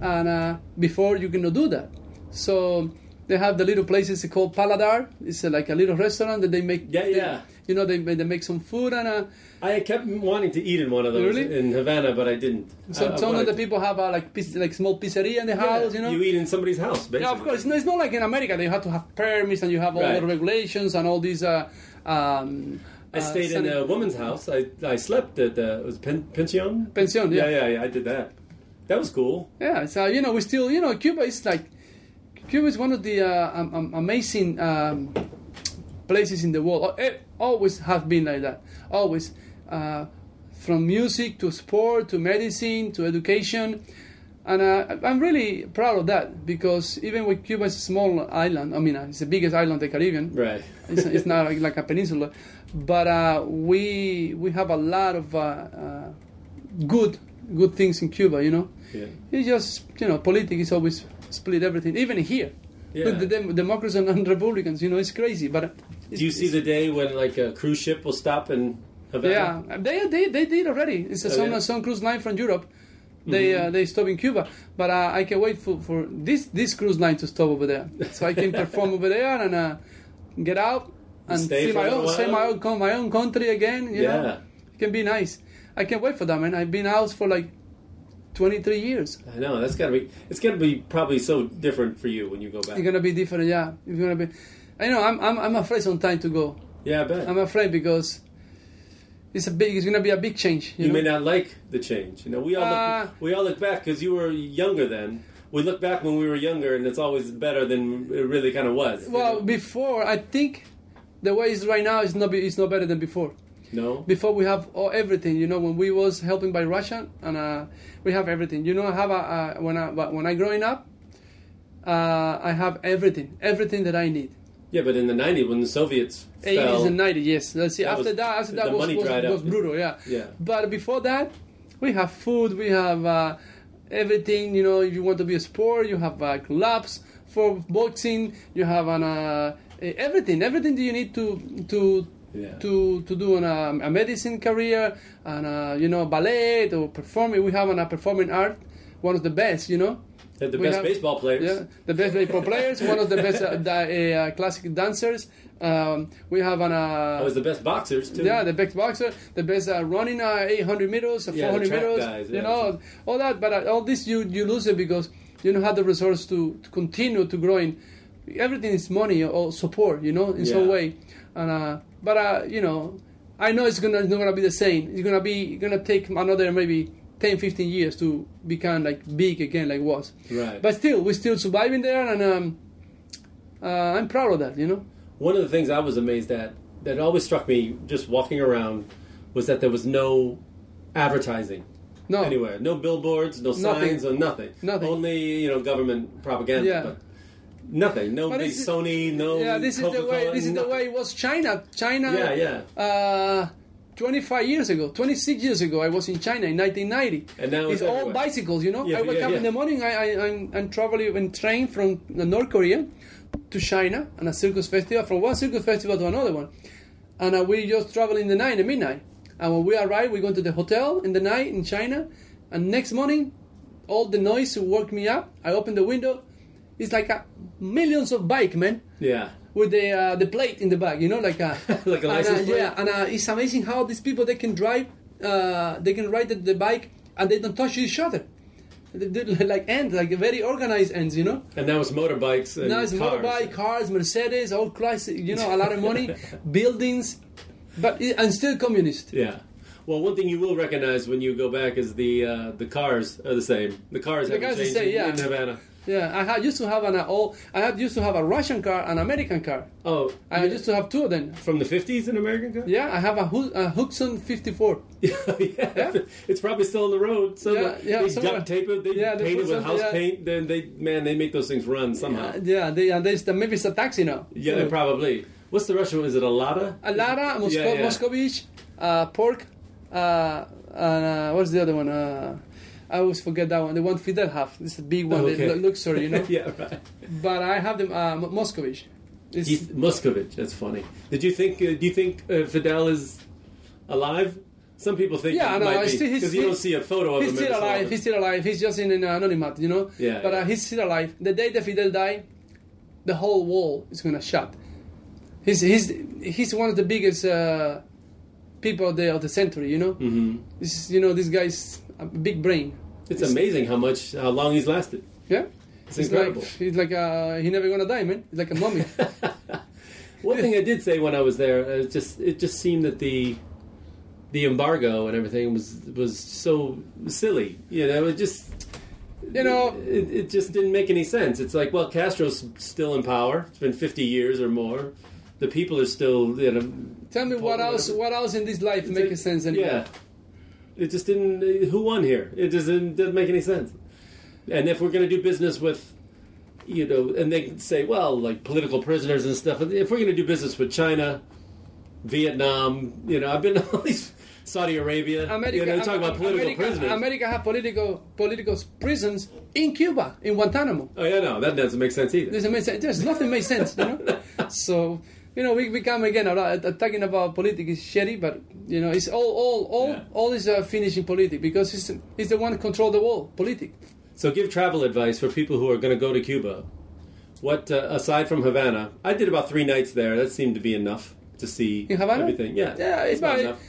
And uh, before you cannot do that, so They have the little places called Paladar. It's uh, like a little restaurant that they make. Yeah, yeah. You know, they they make some food and uh, I kept wanting to eat in one of those Really? in Havana, but I didn't. So I- I some of the people have uh, like piz- like small pizzeria in the Yeah, house. You know, you eat in somebody's house, basically. Yeah, of course. No, it's not like in America. They have to have permits and you have all Right. the regulations and all these. Uh, um, I uh, stayed in a woman's house. I I slept at the was pen, pension. Pension, yeah. yeah, yeah, yeah. I did that. That was cool. Yeah, so you know, we still, you know, Cuba is like, Cuba is one of the uh, um, um, amazing um, places in the world. Always have been like that. Always, uh, from music to sport to medicine to education, and uh, I'm really proud of that because even with Cuba is a small island. I mean, uh, it's the biggest island in the Caribbean. Right. [LAUGHS] it's, it's not like, like a peninsula, but uh, we we have a lot of uh, uh, good good things in Cuba. You know. Yeah. It's just, you know, politics is always split everything, even here. Yeah. Look, the Dem- Democrats and, and Republicans, you know, it's crazy. But Do you see the day when like a cruise ship will stop in Havana? yeah, they, they they did already. It's a Oh, some yeah? Mm-hmm. some cruise line from Europe. They uh, they stop in Cuba, but uh, I can wait for, for this this cruise line to stop over there, so I can [LAUGHS] perform over there and uh, get out and Stay see my own see my own my own country again. You Yeah. know, it can be nice. I can't wait for that, man. I've been out for like twenty three years. I know that's gotta be. It's gotta be probably so different for you when you go back. It's gonna be different, yeah. It's gonna be. I know. I'm I'm I'm afraid sometimes to go. Yeah, I bet. I'm afraid because it's a big. It's gonna be a big change. You, you know? may not like the change. You know, we all Uh, look, we all look back because you were younger then. We look back when we were younger, and it's always better than it really kind of was. you Well, know? before I think the way it's right now is not it's not better than before. no, Before we have all, everything. You know, when we was helping by Russia, and uh, we have everything. You know, I have a uh, when I when I growing up, uh, I have everything, everything that I need. Yeah, but in the '90s when the Soviets 80s fell, and 90s, yes. Let's see. That after was- that, after that the was, money was, was brutal, yeah. Yeah. But before that, we have food, we have uh, everything. You know, if you want to be a sport, you have uh, clubs for boxing. You have an uh, everything, everything that you need to to Yeah. to to do an, um, a medicine career and uh, you know ballet or performing. We have an, a performing art, one of the best. You know. They're the We best have- baseball players. Yeah, the best baseball players, one of the best uh, da- uh, classic dancers. Um, we have an. Uh, was the best boxers too. yeah, the best boxer, the best uh, running uh, 800 meters, uh, Yeah, 400 track meters, guys, you yeah. know, all that. But uh, all this you you lose it because you don't have the resource to, to continue to growing. Everything is money or support, you know, in some Yeah. way. And uh, but uh, you know, I know it's gonna it's not gonna be the same. It's gonna be gonna take another maybe 10, 15 years to become like big again, like was. Right. But still, we're still surviving there, and um, uh, I'm proud of that. You know. One of the things I was amazed at that always struck me just walking around was that there was no advertising No. anywhere, no billboards, no Nothing. signs, or nothing. Nothing. Only you know government propaganda. Yeah. But nothing. No But big is- Sony. No. yeah, this is the way. Coca-Cola, This is the way it was China. China. Yeah, yeah. Uh, 25 years ago, 26 years ago, I was in China in 1990. And now it's all everywhere. bicycles, you know. Yeah, I wake yeah, up yeah. in the morning, I, I, I'm, I'm traveling in train from North Korea to China and a circus festival, from one circus festival to another one. And uh, we just travel in the night, at midnight. And when we arrive, we go to the hotel in the night in China. And next morning, all the noise woke me up. I open the window. It's like a, millions of bike, man Yeah. With the uh, the plate in the back, you know, like a [LAUGHS] Like a and, uh, plate? Yeah, and uh, it's amazing how these people they can drive, uh, they can ride the, the bike and they don't touch each other. They [LAUGHS] like ends, like very organized ends, you know. And now it's motorbikes. And now it's cars. motorbike, cars, Mercedes, all class, you know, a lot of money, [LAUGHS] buildings, but and still communist. Yeah. Well, one thing you will recognize when you go back is the uh, the cars are the same. The cars The haven't cars are the changed same, yeah. in Havana. Yeah, I had used to have an uh, all. I had used to have a Russian car, an American car. Oh, I used to have two of them. from the fifties, an American car. Yeah, I have a, a Hudson 54. [LAUGHS] yeah, yeah, it's probably still on the road. So Yeah, yeah, they somewhere. duct tape it, they Yeah, they paint it with house yeah. paint. Then they, man, they make those things run somehow. Uh, yeah, they, and there's the, maybe it's a taxi now. Yeah, probably. What's the Russian one? Is it a Lada? A Lara, Mosco- Yeah, yeah. Moscovich, uh, pork, uh, and uh, what's the other one? I always forget that one. The one Fidel have. This is big one. Okay. The lo- luxury, you know. [LAUGHS] yeah, right. But I have them. Uh, Mo- Moscovich. Keith That's funny. Did you think? Uh, do you think uh, Fidel is alive? Some people think yeah, he no, might he's be still, he's, because you don't see a photo of he's him. still alive. He's still alive. He's just in an anonymous, you know. Yeah, But yeah. Uh, he's still alive. The day that Fidel died, the whole wall is gonna shut. He's he's he's one of the biggest uh, people of the of the century. You know, mm-hmm. this you know this guy's a big brain. It's amazing how much how long he's lasted. Yeah, It's he's incredible. like he's like uh, he never gonna die, man. He's like a mummy. [LAUGHS] One thing I did say when I was there, uh, it just it just seemed that the the embargo and everything was was so silly. You know, it just you know, it, it just didn't make any sense. It's like, well, Castro's still in power. It's been fifty years or more. The people are still, you know. tell me what else what else in this life makes sense anymore? Yeah, it just didn't. Who won here? It just didn't, didn't make any sense. And if we're going to do business with, you know, and they say, well, like political prisoners and stuff. If we're going to do business with China, Vietnam, you know, I've been [LAUGHS] to all these Saudi Arabia. America, you know, talk about political America, prisoners. America have political political prisons in Cuba, in Guantanamo. oh yeah, no, that doesn't make sense either. Doesn't make sense. There's nothing makes sense, you know. [LAUGHS] so you know, we, we come again a lot, uh, talking about politics is shitty, but you know, it's all all all Yeah. all is uh, finishing politics because it's it's the one who control the world, politics. So give travel advice for people who are going to go to Cuba. What uh, aside from Havana, I did about three nights there. That seemed to be enough to see In Havana? everything. Yeah, Yeah, it's about about- enough.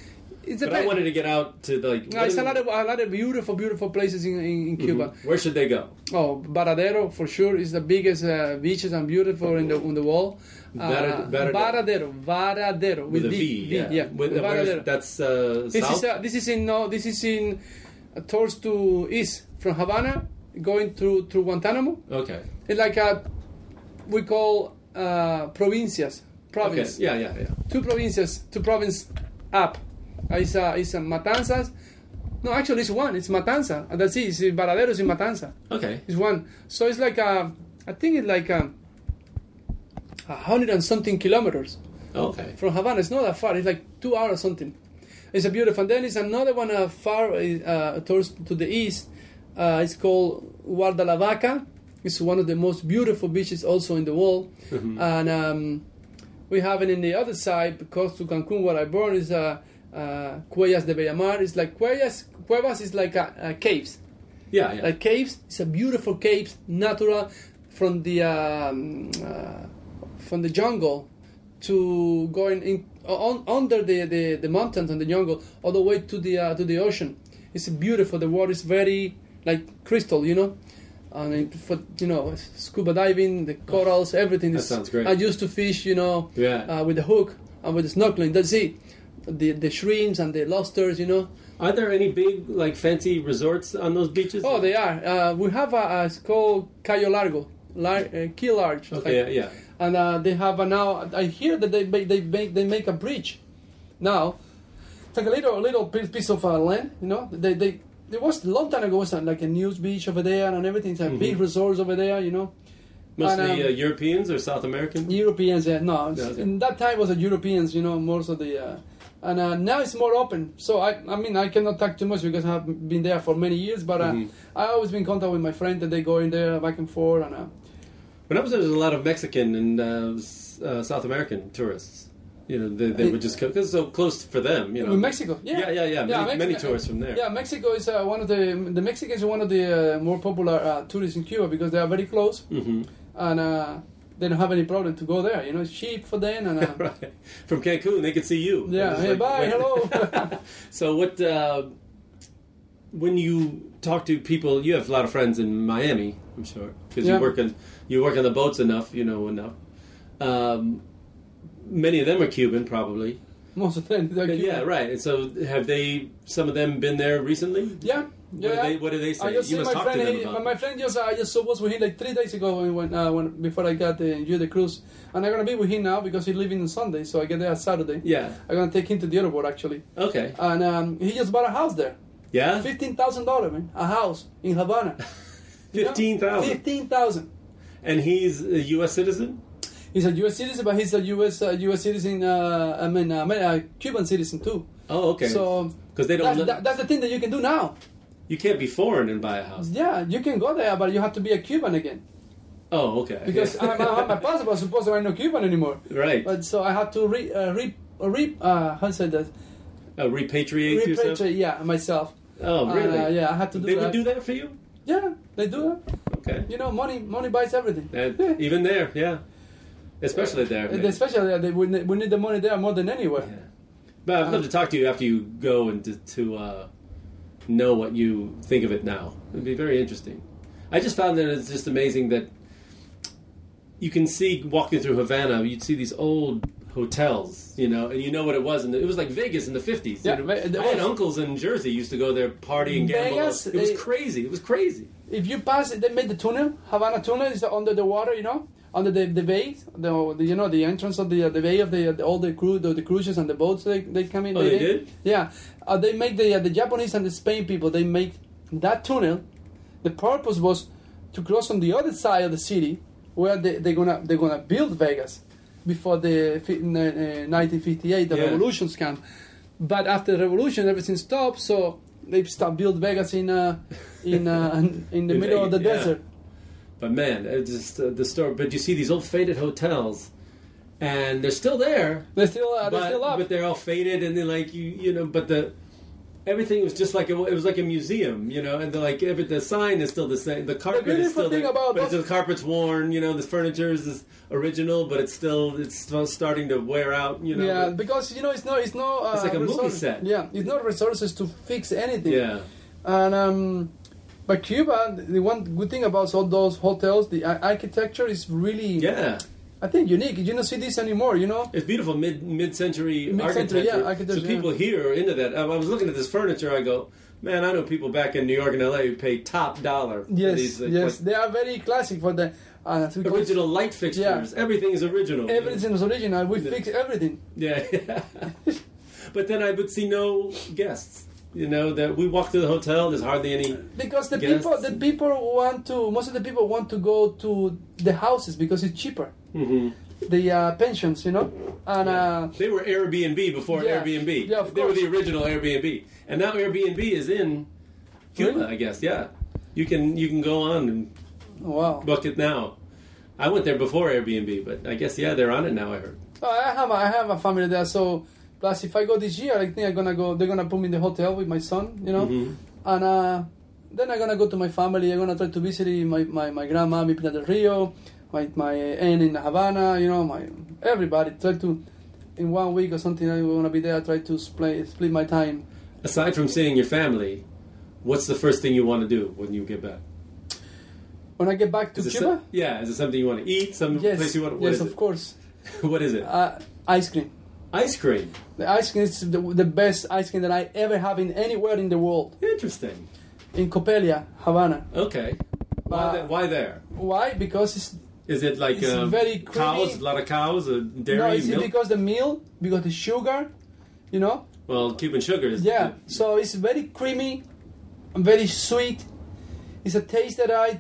It's But I wanted to get out to like. No, it's a lot of a lot of beautiful, beautiful places in in, in Cuba. Where should they go? Oh, Baradero for sure is the biggest uh, beaches and beautiful in the on the wall. Vara- Varadero. Varadero, Varadero With a V, V, yeah. yeah. With, Varadero. that's uh, This south. is uh, this is in no, this is in uh, towards to east from Havana, going through through Guantanamo. okay. It's like a we call uh, provincias, Okay. Yeah, yeah, yeah. Two provincias, two province up. It's a it's a Matanzas. No, actually it's one. It's Matanza. That's it. It's Varadero is in Matanza. Okay. It's one. So it's like a, I think it's like a, a hundred and something kilometers Okay. from Havana. It's not that far. It's like two hours something. It's a beautiful. And then it's another one uh, far uh, towards to the east. Uh, it's called Guardalavaca. It's one of the most beautiful beaches also in the world. And um, we have it in the other side, close to Cancun, where I born, is uh, uh, Cuevas de Bellamar. It's like Cuellas, Cuevas is like uh, uh, caves Yeah, yeah. like caves. It's a beautiful caves, natural, from the um, uh, from the jungle to going in on, under the, the, the mountains and the jungle all the way to the uh, to the ocean. It's beautiful. The water is very like crystal, you know. And it- for you know scuba diving, the corals, everything. That is, sounds great. I used to fish, you know, Yeah. uh, with the hook and with the snorkeling. That's it. The the shrimps and the lobsters, you know. Are there any big, like, fancy resorts on those beaches? Oh, they are. Uh, we have a, a it's called Cayo Largo, Lar- uh, Key Large. Okay, yeah, yeah. And uh, they have a now. I hear that they make, they make they make a bridge. Now, it's like a little a little piece of uh, land. You know, they they there was a long time ago It was uh, like a news beach over there and everything. It's a big resorts over there. You know, Mostly and, um, uh, Europeans or South American? Europeans. Yeah, no, okay. in that time was the Europeans. You know, most of the. Uh, and uh, now it's more open. So I, I mean, I cannot talk too much because I have been there for many years. But uh, Mhm. I always been in contact with my friend that they go in there back and forth. And uh, When I was there, there was a lot of Mexican and uh, uh, South American tourists. You know, they, they would just come because it's so close for them. You know, with Mexico, yeah, yeah, yeah, yeah. Many, Mexico- many tourists from there. Yeah, Mexico is uh, one of the the Mexicans are one of the uh, more popular uh, tourists in Cuba because they are very close hmm and uh, they don't have any problem to go there. You know, it's cheap for them and. Uh, [LAUGHS] right. From Cancun, they could see you. Yeah, hey, like- bye, wait. hello. [LAUGHS] so what? Uh, when you talk to people, you have a lot of friends in Miami, I'm sure, because Yeah. you work on you work on the boats enough, you know enough. Um, many of them are Cuban, probably. Most of them. they're Yeah, right. And so, have they? Some of them been there recently? Yeah. What Yeah, do they- what do they say? I just You must my talk to friend. them he- about my friend just I just was with him like three days ago when, when, uh, when before I got the enjoy the cruise, and I'm gonna be with him now because he's leaving on Sunday, so I get there Saturday. Yeah. I'm gonna take him to the other airport actually, Okay. and um, he just bought a house there. Yeah. Fifteen thousand dollars, man, a house in Havana. [LAUGHS] Fifteen thousand. Fifteen thousand. And he's a U.S. citizen. He's a U.S. citizen, but he's a U.S. Uh, U.S. citizen. Uh, I mean, uh, uh, Cuban citizen too. Oh, okay. So because they don't. that's, that, that's the thing that you can do now. you can't be foreign and buy a house. Yeah, you can go there, but you have to be a Cuban again Oh, okay. because I, I have my [LAUGHS] passport. Supposed I'm not Cuban anymore. right. But so I had to re uh, re re uh, how say that Uh, repatriate yourself. repatriate yeah myself. Oh, Uh, really? yeah, I had to do that. They that. would do that for you. Yeah, they do that. Okay. You know, money money buys everything. And even there, yeah. Especially there. And Especially uh, they, we, need, we need the money there more than anywhere. But I'd love to talk to you after you go and to, to uh, know what you think of it now. It'd be very interesting. I just found that it's just amazing that you can see walking through Havana, you'd see these old hotels, you know, and you know what it was. And it was like Vegas in the 50s. Yeah, you know? Ve- I had uncles in Jersey used to go there party and gamble. Vegas, it was they- crazy. It was crazy. If you pass it, they made the tunnel. Havana tunnel is under the water, you know, under the the bay, the, the you know the entrance of the uh, the bay of the, the all the crew the, the cruises and the boats they, they come in. Oh, they did? Yeah, uh, they make the uh, the Japanese and the Spain people. They make that tunnel. The purpose was to cross on the other side of the city where they they gonna they're gonna build Vegas before the uh, 1958 the Yeah. revolutions come. But after the revolution, everything stopped. So they start build Vegas in uh, in uh, in the [LAUGHS] In middle of the yeah. desert. But man, it's just uh, the story. But you see these old faded hotels, and they're still there. They're still uh, they're but, still up. but they're all faded, and they're like you, you know. But the everything was just like a, it was like a museum, you know. And like every, the sign is still the same. The carpet is beautiful still thing there, about but the carpet's worn. You know, the furniture is is original, but it's still it's still starting to wear out. You know. yeah, but- because you know it's not it's not uh, It's like a movie resources- set. Yeah, it's not resources to fix anything. yeah. And um, but Cuba, the one good thing about all those hotels, the architecture is really Yeah. I think unique. You don't see this anymore. You know. It's beautiful mid mid century Mid-century, architecture. yeah, architecture, So people yeah. here are into that. I I was looking at this furniture. I go, man, I know people back in New York and L.A. who pay top dollar. for Yes, these, like, yes, they are very classic for the uh, original light fixtures. Yeah. Everything is original. Everything is original. We fix everything. Yeah. [LAUGHS] but then I would see no guests. You know that we walk to the hotel. There's hardly any. Because the guests. people, the people want to. Most of the people want to go to the houses because it's cheaper. Mhm. The uh, pensions, you know, and uh, They were Airbnb before Yeah. Airbnb. Yeah, they were the original Airbnb, and now Airbnb is in Cuba. Really? I guess. Yeah, you can you can go on and wow. book it now. I went there before Airbnb, but I guess yeah, they're on it now. I heard. Oh, I have a, I have a family there, so plus if I go this year, I think I'm gonna go. They're gonna put me in the hotel with my son, you know, Mhm. and uh, then I'm gonna go to my family. I'm gonna try to visit my my, my grandma, mi Pinar del Rio, my my aunt in Havana, you know, my everybody. Try to in one week or something. I'm gonna be there. Try to split split my time. Aside from seeing your family, what's the first thing you want to do when you get back? When I get back to Cuba, some- yeah, is it something you want to eat? Some yes, place you want? What yes, of it? course. [LAUGHS] what is it? Uh, ice cream. Ice cream. The ice cream is the, the best ice cream that I ever have in anywhere in the world. Interesting. In Coppelia, Havana. Okay. Why, Uh, the- why there? Why? Because it's Is it like it's um, very cows? A lot of cows, uh, dairy, no, it's milk. because the meal, because the sugar, you know. well, Cuban sugar is. Yeah, so it's very creamy and very sweet. It's a taste that I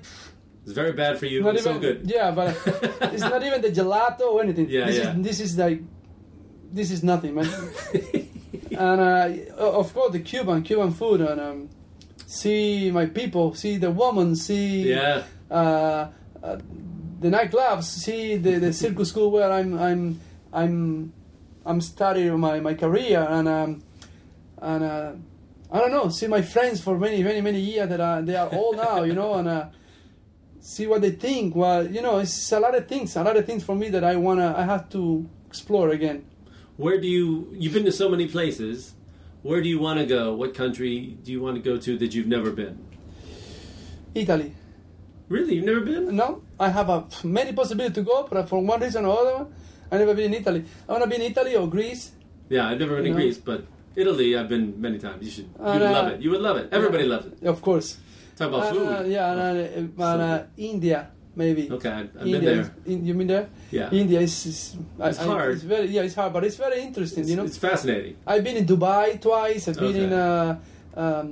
It's very bad for you. not it's even so good. yeah, but [LAUGHS] it's not even the gelato or anything. Yeah, this yeah. is this is like this is nothing, man. [LAUGHS] and uh, of course the Cuban Cuban food and um, see my people, see the woman, see Yeah. uh, uh, the nightclubs, see the, the circus school where I'm I'm I'm I'm studying my, my career and um, and uh, I don't know, see my friends for many many many years that are they are old now, you know, and uh, see what they think. Well, you know, it's a lot of things, a lot of things for me that I wanna I have to explore again. Where do you? You've been to so many places. Where do you want to go? What country do you want to go to that you've never been? Italy. Really, you've never been? No, I have a, many possibilities to go, but for one reason or other, I never been in Italy. I wanna be in Italy or Greece. Yeah, I've never been in No. Greece, but Italy, I've been many times. You should. You would uh, love it. You would love it. Everybody loves it. Of course. Talk about And, food. uh, yeah, and, uh, and, uh, India maybe. Okay, I've been India, there. is- in, you mean there? Yeah. India is, is It's I- hard. it's very yeah, it's hard, but it's very interesting. It's, you know, it's fascinating. I've been in Dubai twice. I've been Okay. in uh, um,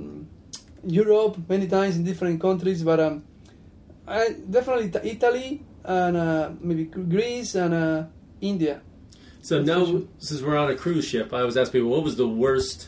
Europe many times in different countries, but um, I definitely Italy and uh, maybe Greece and uh, India. So now, sure. since we're on a cruise ship, I always ask people, what was the worst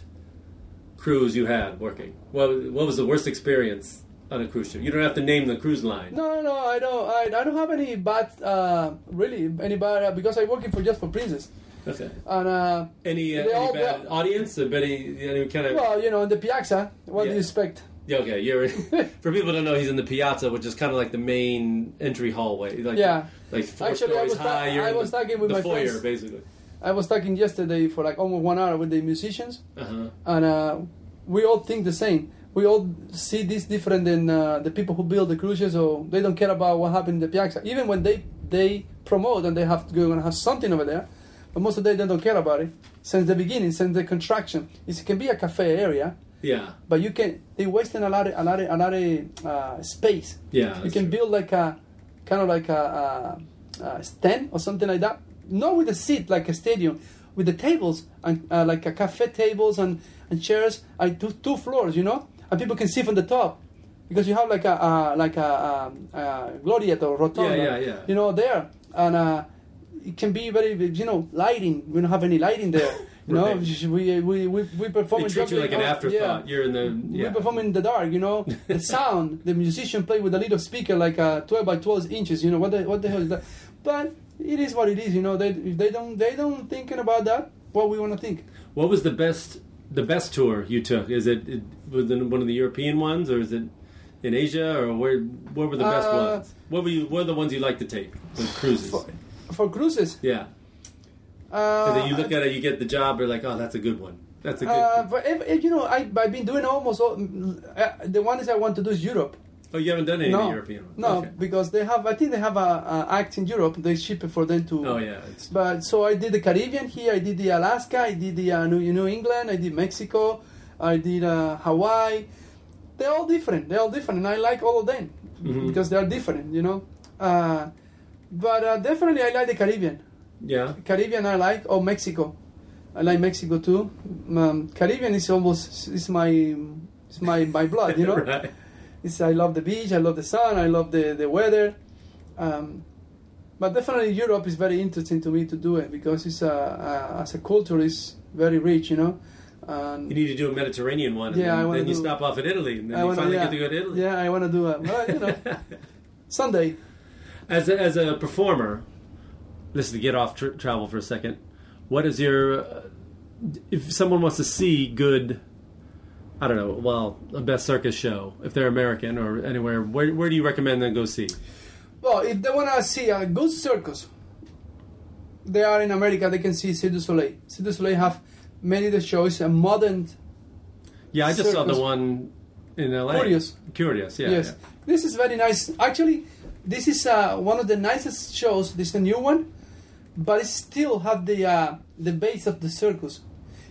cruise you had working? What What was the worst experience on a cruise ship? You don't have to name the cruise line. No, no, no. I don't. I, I don't have any bad. Uh, really, any bad uh, because I'm working for just for Princess. Okay. And uh, Any uh, any all- bad audience? Or any, any kind of well, you know, in the Piazza, what do you expect? Yeah, okay, you're [LAUGHS] for people to know he's in the piazza, which is kind of like the main entry hallway. Like, Yeah. like four Actually, I stories was ta- high. You're I was the, talking with my foyer, friends. basically. I was talking yesterday for like almost one hour with the musicians, Uh-huh. and uh, we all think the same. We all see this different than uh, the people who build the cruises, or they don't care about what happened in the piazza. Even when they they promote and they have to go and have something over there, but most of them they don't care about it since the beginning, since the construction. It can be a cafe area, Yeah, but you can they wasting a lot of a lot of, a lot of uh, space. yeah. you can true. build like a kind of like a, a, a stand or something like that. Not with a seat like a stadium, with the tables and uh, like a cafe tables and, and chairs. I two two floors, you know, and people can see from the top because you have like a uh, like a, um, uh glorieta or rotonda, Yeah, yeah, yeah. you know, there and. Uh, it can be very, you know, lighting. We don't have any lighting there. [LAUGHS] You know, Right. we, we, we, we perform They treat you like an uh, afterthought. yeah You're in the yeah. we perform in the dark, you know. The [LAUGHS] sound, the musician play with a little speaker like a 12 by 12 inches, you know. What the what the hell is that? But it is what it is, you know. They if they don't they don't thinking about that. What we want to think. What was the best the best tour you took? Is it, it was it one of the European ones, or is it in Asia, or where where were the best Uh, ones? What were you? What are the ones you like to take? The cruises. For, for cruises, yeah. uh, And then you look at it, you get the job. You're like, oh, that's a good one. That's a good. uh, but if, if, you know, I I've been doing almost all. Uh, the ones I want to do is Europe. Oh, you haven't done any no, European ones. no, Okay. because they have. I think they have a, a act in Europe. They ship it for them to. Oh yeah. It's, But so I did the Caribbean here. I did the Alaska. I did the uh, New, New England. I did Mexico. I did uh, Hawaii. They're all different. They're all different, and I like all of them Mhm. because they are different. You know. Uh, but uh, definitely, I like the Caribbean. yeah. Caribbean, I like. Oh, Mexico. I like Mexico too. Um, Caribbean is almost it's my it's my my blood. You know. [LAUGHS] right. I love the beach. I love the sun. I love the the weather. Um, but definitely Europe is very interesting to me to do it because it's a, a as a culture is very rich, you know. And You need to do a Mediterranean one. And Yeah, I then, wanna you stop off at Italy, and then I you wanna- finally yeah, get to go to Italy. Yeah, I want to do it. Well, you know, [LAUGHS] someday. As a, as a performer, listen to get off tr- travel for a second. What is your uh, if someone wants to see good? I don't know. Well, a best circus show if they're American or anywhere. Where where do you recommend them go see? Well, if they want to see a good circus, they are in America. They can see Cirque du Soleil. Cirque du Soleil have many of the shows, a modern. Yeah, I just saw the one in L.A. Kurios. Kurios. Yeah. yes, yeah. this is very nice. Actually, this is uh, one of the nicest shows. This is a new one, but it still have the uh, the base of the circus.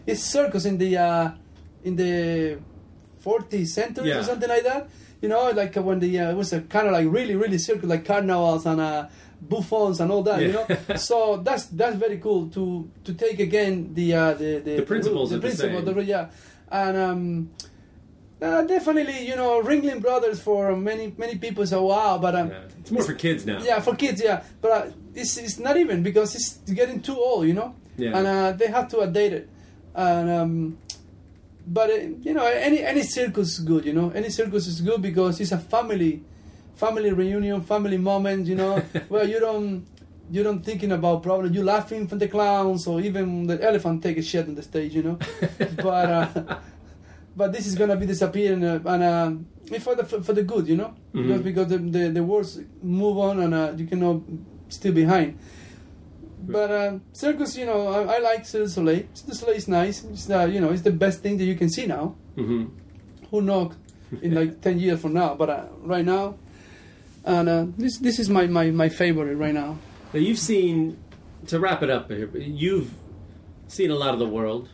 It's circus in the uh, in the 40th century Yeah. or something like that. You know, like when the uh, it was a kind of like really really circus, like carnivals and uh, buffons and all that. You know, [LAUGHS] so that's that's very cool to to take again the uh, the, the The principles the, the principle, the- yeah, and um, uh, definitely, you know, Ringling Brothers for many many people say wow, but um, Yeah. It's more for kids now. yeah, for kids, yeah, but uh, it's it's not even because it's getting too old, you know, Yeah. and uh, they have to update it, and um, but uh, you know, any any circus is good, you know, any circus is good because it's a family, family reunion, family moment, you know, [LAUGHS] where you don't. You don't thinking about problems. You laughing from the clowns, or even the elephant take a shit on the stage, you know. [LAUGHS] but uh, but this is gonna be disappearing uh, and uh, for the for, for the good, you know, because because the, the the words move on and uh, you cannot still behind. But uh, circus, you know, I, I like Cirque du Soleil. Cirque du Soleil is nice. It's uh, you know, it's the best thing that you can see now. hmm Who knows in like ten years from now? But uh, right now, and uh, this this is my, my my favorite right now. Now you've seen, to wrap it up here, you've seen a lot of the world.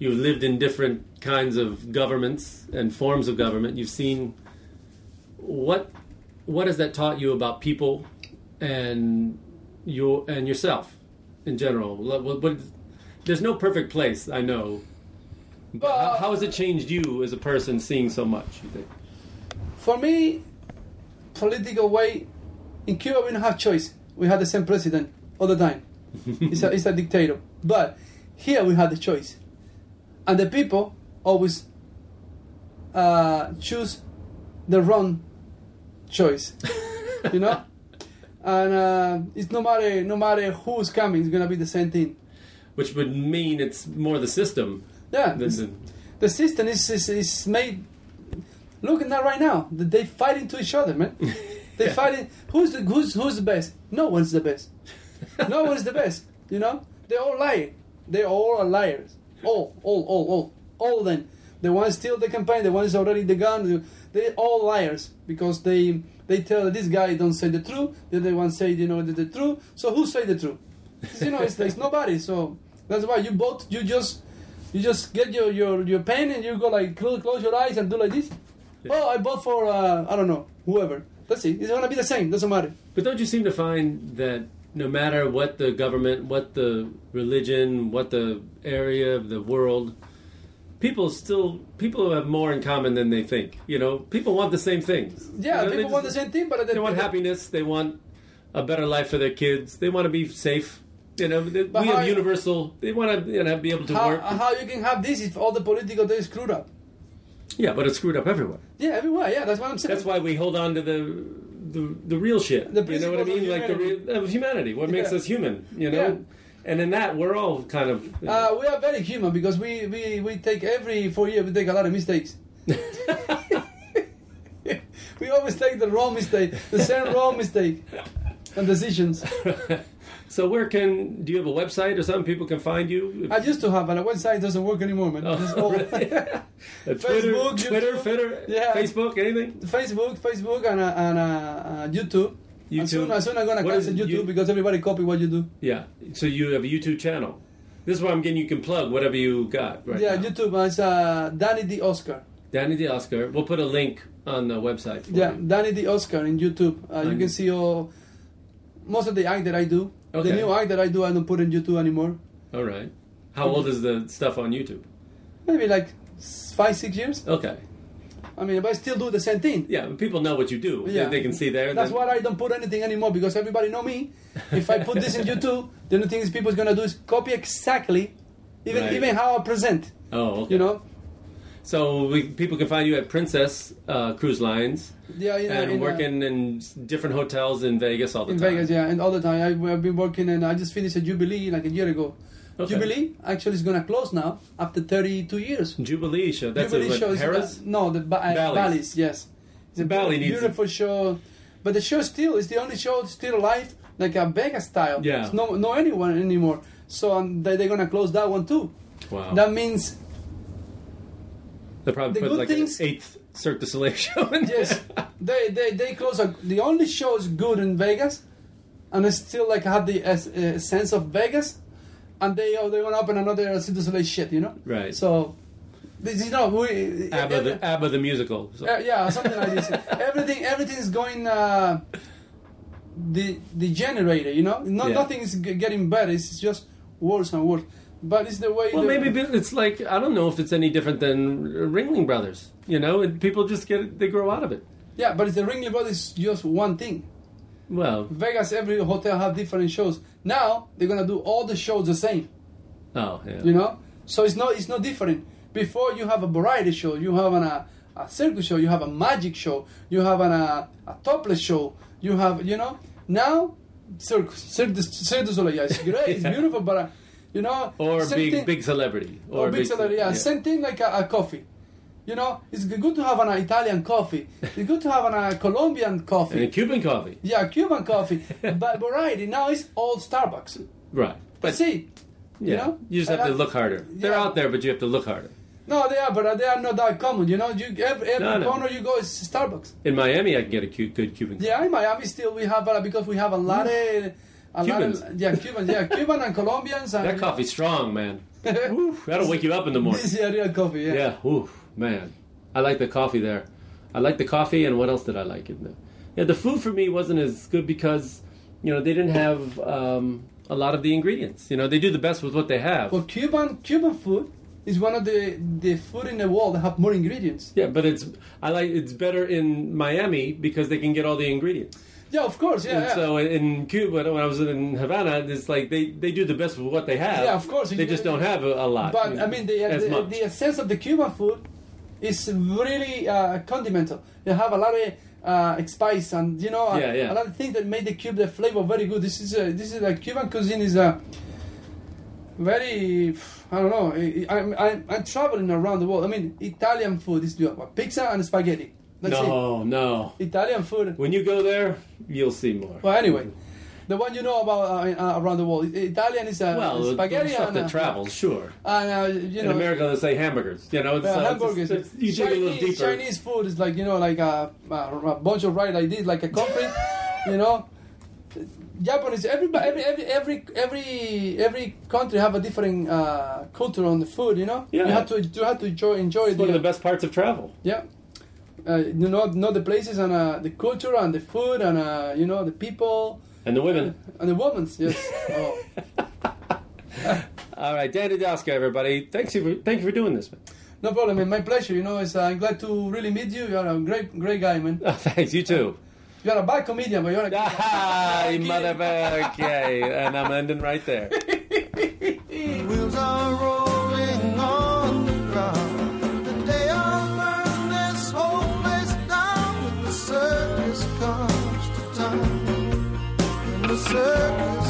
You've lived in different kinds of governments and forms of government. You've seen what what has that taught you about people and your and yourself in general? What, what, there's no perfect place, I know. But how, how has it changed you as a person seeing so much? You think? For me, political way in Cuba we don't have choice. We had the same president all the time. [LAUGHS] he's, a, he's a dictator. But here we had the choice, and the people always uh, choose the wrong choice. [LAUGHS] you know, and uh, it's no matter no matter who's coming, it's gonna be the same thing. Which would mean it's more the system Yeah, than the system is, is, is made Look at that right now. They fighting to each other, man. [LAUGHS] They fighting. Who's the who's who's the best? No one's the best. no [LAUGHS] one's the best. You know, they all lie. They all are liars. All, all, all, all, all of them. The ones steal the campaign. The ones already the gun. They all liars because they they tell this guy don't say the truth. The other one say you know the, the truth. So who say the truth? you know, it's, it's nobody. So that's why you both you just you just get your your your pen and you go like close, close your eyes and do like this. Oh, I bought for uh, I don't know whoever. Let's see. It's gonna be the same. Doesn't matter. But don't you seem to find that no matter what the government, what the religion, what the area of the world, people still people have more in common than they think. You know, people want the same things. Yeah, You know, they people want the same thing, but They want happiness. They want a better life for their kids. They want to be safe. You know, they, we have universal. They want to you know, be able to How, work. how you can have this if all the political they screwed up? Yeah, but it's screwed up everywhere. Yeah, everywhere. Yeah, that's what I'm saying. That's why we hold on to the the, the real shit. The you know what I mean? Like the real, of humanity. What makes us human? You know. Yeah. And in that, we're all kind of. Uh, we are very human because we, we, we take every four years we take a lot of mistakes. [LAUGHS] we always take the wrong mistake, the same wrong mistake, and decisions. [LAUGHS] so where can do you have a website or something people can find you? I used to have, but the website doesn't work anymore, man. Oh, It's all- really? [LAUGHS] Twitter, Facebook, Twitter, YouTube. Twitter, Yeah. Facebook, anything? Facebook, Facebook, and uh, and uh, uh, YouTube. YouTube. As soon soon I'm gonna cancel? YouTube You- because everybody copy what you do. Yeah. So you have a YouTube channel. This is where I'm getting you can plug whatever you got right yeah, now. YouTube is uh, Danny the Oscar. Danny the Oscar. We'll put a link on the website. For Yeah, you. Danny the Oscar in YouTube. Uh, you can see all most of the act that I do. Okay. The new act that I do, I don't put in YouTube anymore. All right. How old is the stuff on YouTube? Maybe like five, six years. Okay. I mean, but I still do the same thing. Yeah, people know what you do. Yeah. They, can see there. That's then- why I don't put anything anymore because everybody know me. If I put this in YouTube, [LAUGHS] the only thing is people's gonna do is copy exactly, even Right. even how I present. Oh, okay. You know. So we, people can find you at Princess uh, Cruise Lines Yeah, you know, and in, uh, working in different hotels in Vegas all the in time. Vegas, yeah, and all the time. I, I've been working, and I just finished a Jubilee like a year ago. Okay. Jubilee actually is gonna close now after 32 years. Jubilee show. That's Jubilee a, show is Harrah's? uh, no the ba- uh, Bally's. Bally's. Yes, it's a Bally beautiful, show, but the show still is the only show still alive, like a Vegas style. Yeah. It's no no anyone anymore. So um, they, they're gonna close that one too. Wow. That means They probably the put like things- an eighth Cirque du Soleil show yes, [LAUGHS] they they they close. A, the only show is good in Vegas, and it's still like have the uh, sense of Vegas, and they oh, they're gonna open another Cirque du Soleil shit, you know. Right. So. This, you know, we, ABBA, the, ABBA the musical. So- Uh, yeah, something like this. [LAUGHS] everything, everything is going uh, the degenerated. You know, no, Yeah. nothing is getting better. It's just worse and worse. But it's the way. Well, the, maybe it's like I don't know if it's any different than Ringling Brothers. You know, and people just get they grow out of it. Yeah, but it's the Ringling Brothers is just one thing. Well, Vegas, every hotel have different shows. Now they're gonna do all the shows the same. oh yeah. You know, so it's not it's not different. Before you have a variety show, you have an, a a circus show, you have a magic show, you have an, a a topless show, you have you know now circus circus, circus du Soleil. Yeah, it's great, it's [LAUGHS] beautiful, but uh, you know or big thing- big celebrity or, big celebrity. Yeah, same thing like a, a coffee. You know, it's good to have an Italian coffee. [LAUGHS] It's good to have an, a Colombian coffee. and Cuban coffee. Yeah, Cuban coffee. [LAUGHS] but variety now is all Starbucks. Right. But see, Yeah. you know, you just And have to I- look harder. They're out there, but you have to look harder. No, they are, but they are not that common. You know, you every, every No, no. corner you go is Starbucks. In Miami, I can get a cute, good Cuban. coffee. Yeah, in Miami still we have uh, because we have a lot of a lot Cubans. of yeah Cubans, yeah [LAUGHS] Cuban and Colombians. And, That coffee's strong, man. Oof, that'll wake you up in the morning. This is real coffee. Yeah. Yeah, oof, man. I like the coffee there. I like the coffee, and what else did I like in there? Yeah, the food for me wasn't as good because, you know, they didn't have um, a lot of the ingredients. You know, they do the best with what they have. Well, Cuban Cuban food is one of the the food in the world that have more ingredients. Yeah, but it's I like it's better in Miami because they can get all the ingredients. Yeah, of course. Yeah, yeah. so in- Cuba, when I was in Havana, it's like they, they do the best with what they have. Yeah, of course. They just don't have a, a lot. But I mean, the the, the essence of the Cuban food is really uh, condimental. You have a lot of uh, spice and you know a, Yeah, yeah. a lot of things that make the cube the flavor very good. This is a, this is like Cuban cuisine is a very I don't know. I, I'm, I'm I'm traveling around the world. I mean, Italian food is what, pizza and spaghetti. That's no, no. Italian food. When you go there, you'll see more. Well, anyway, the one you know about uh, uh, around the world. Italian is uh, Well, the- spaghetti the stuff and that uh, travels, sure. And you In America, they say hamburgers. You know, it's, hamburgers. it's- it's- you dig a little Chinese, deeper. Chinese food is like you know, like a, a, a bunch of rice like this, like a concrete. [LAUGHS] you know, Japanese. Everybody, every every every every every country have a different uh, culture on the food. You know, Yeah. you have to you have to enjoy enjoy It's one of the the best parts of travel. yeah. Uh, you know, know the places and uh, the culture and the food and uh, you know the people And the women. and the women's. Yes. [LAUGHS] oh. All right, Dan Dudowska, everybody. Thanks you for, thank you for doing this, man. No problem, man. My pleasure. You know, it's, uh, I'm glad to really meet you. You're a great, great guy, man. Oh, [LAUGHS] thanks, you too. You're a bad comedian, but you're a [LAUGHS] Ah, you motherfucker. Okay, and I'm ending right there. Wheels are rolling on the ground. Circus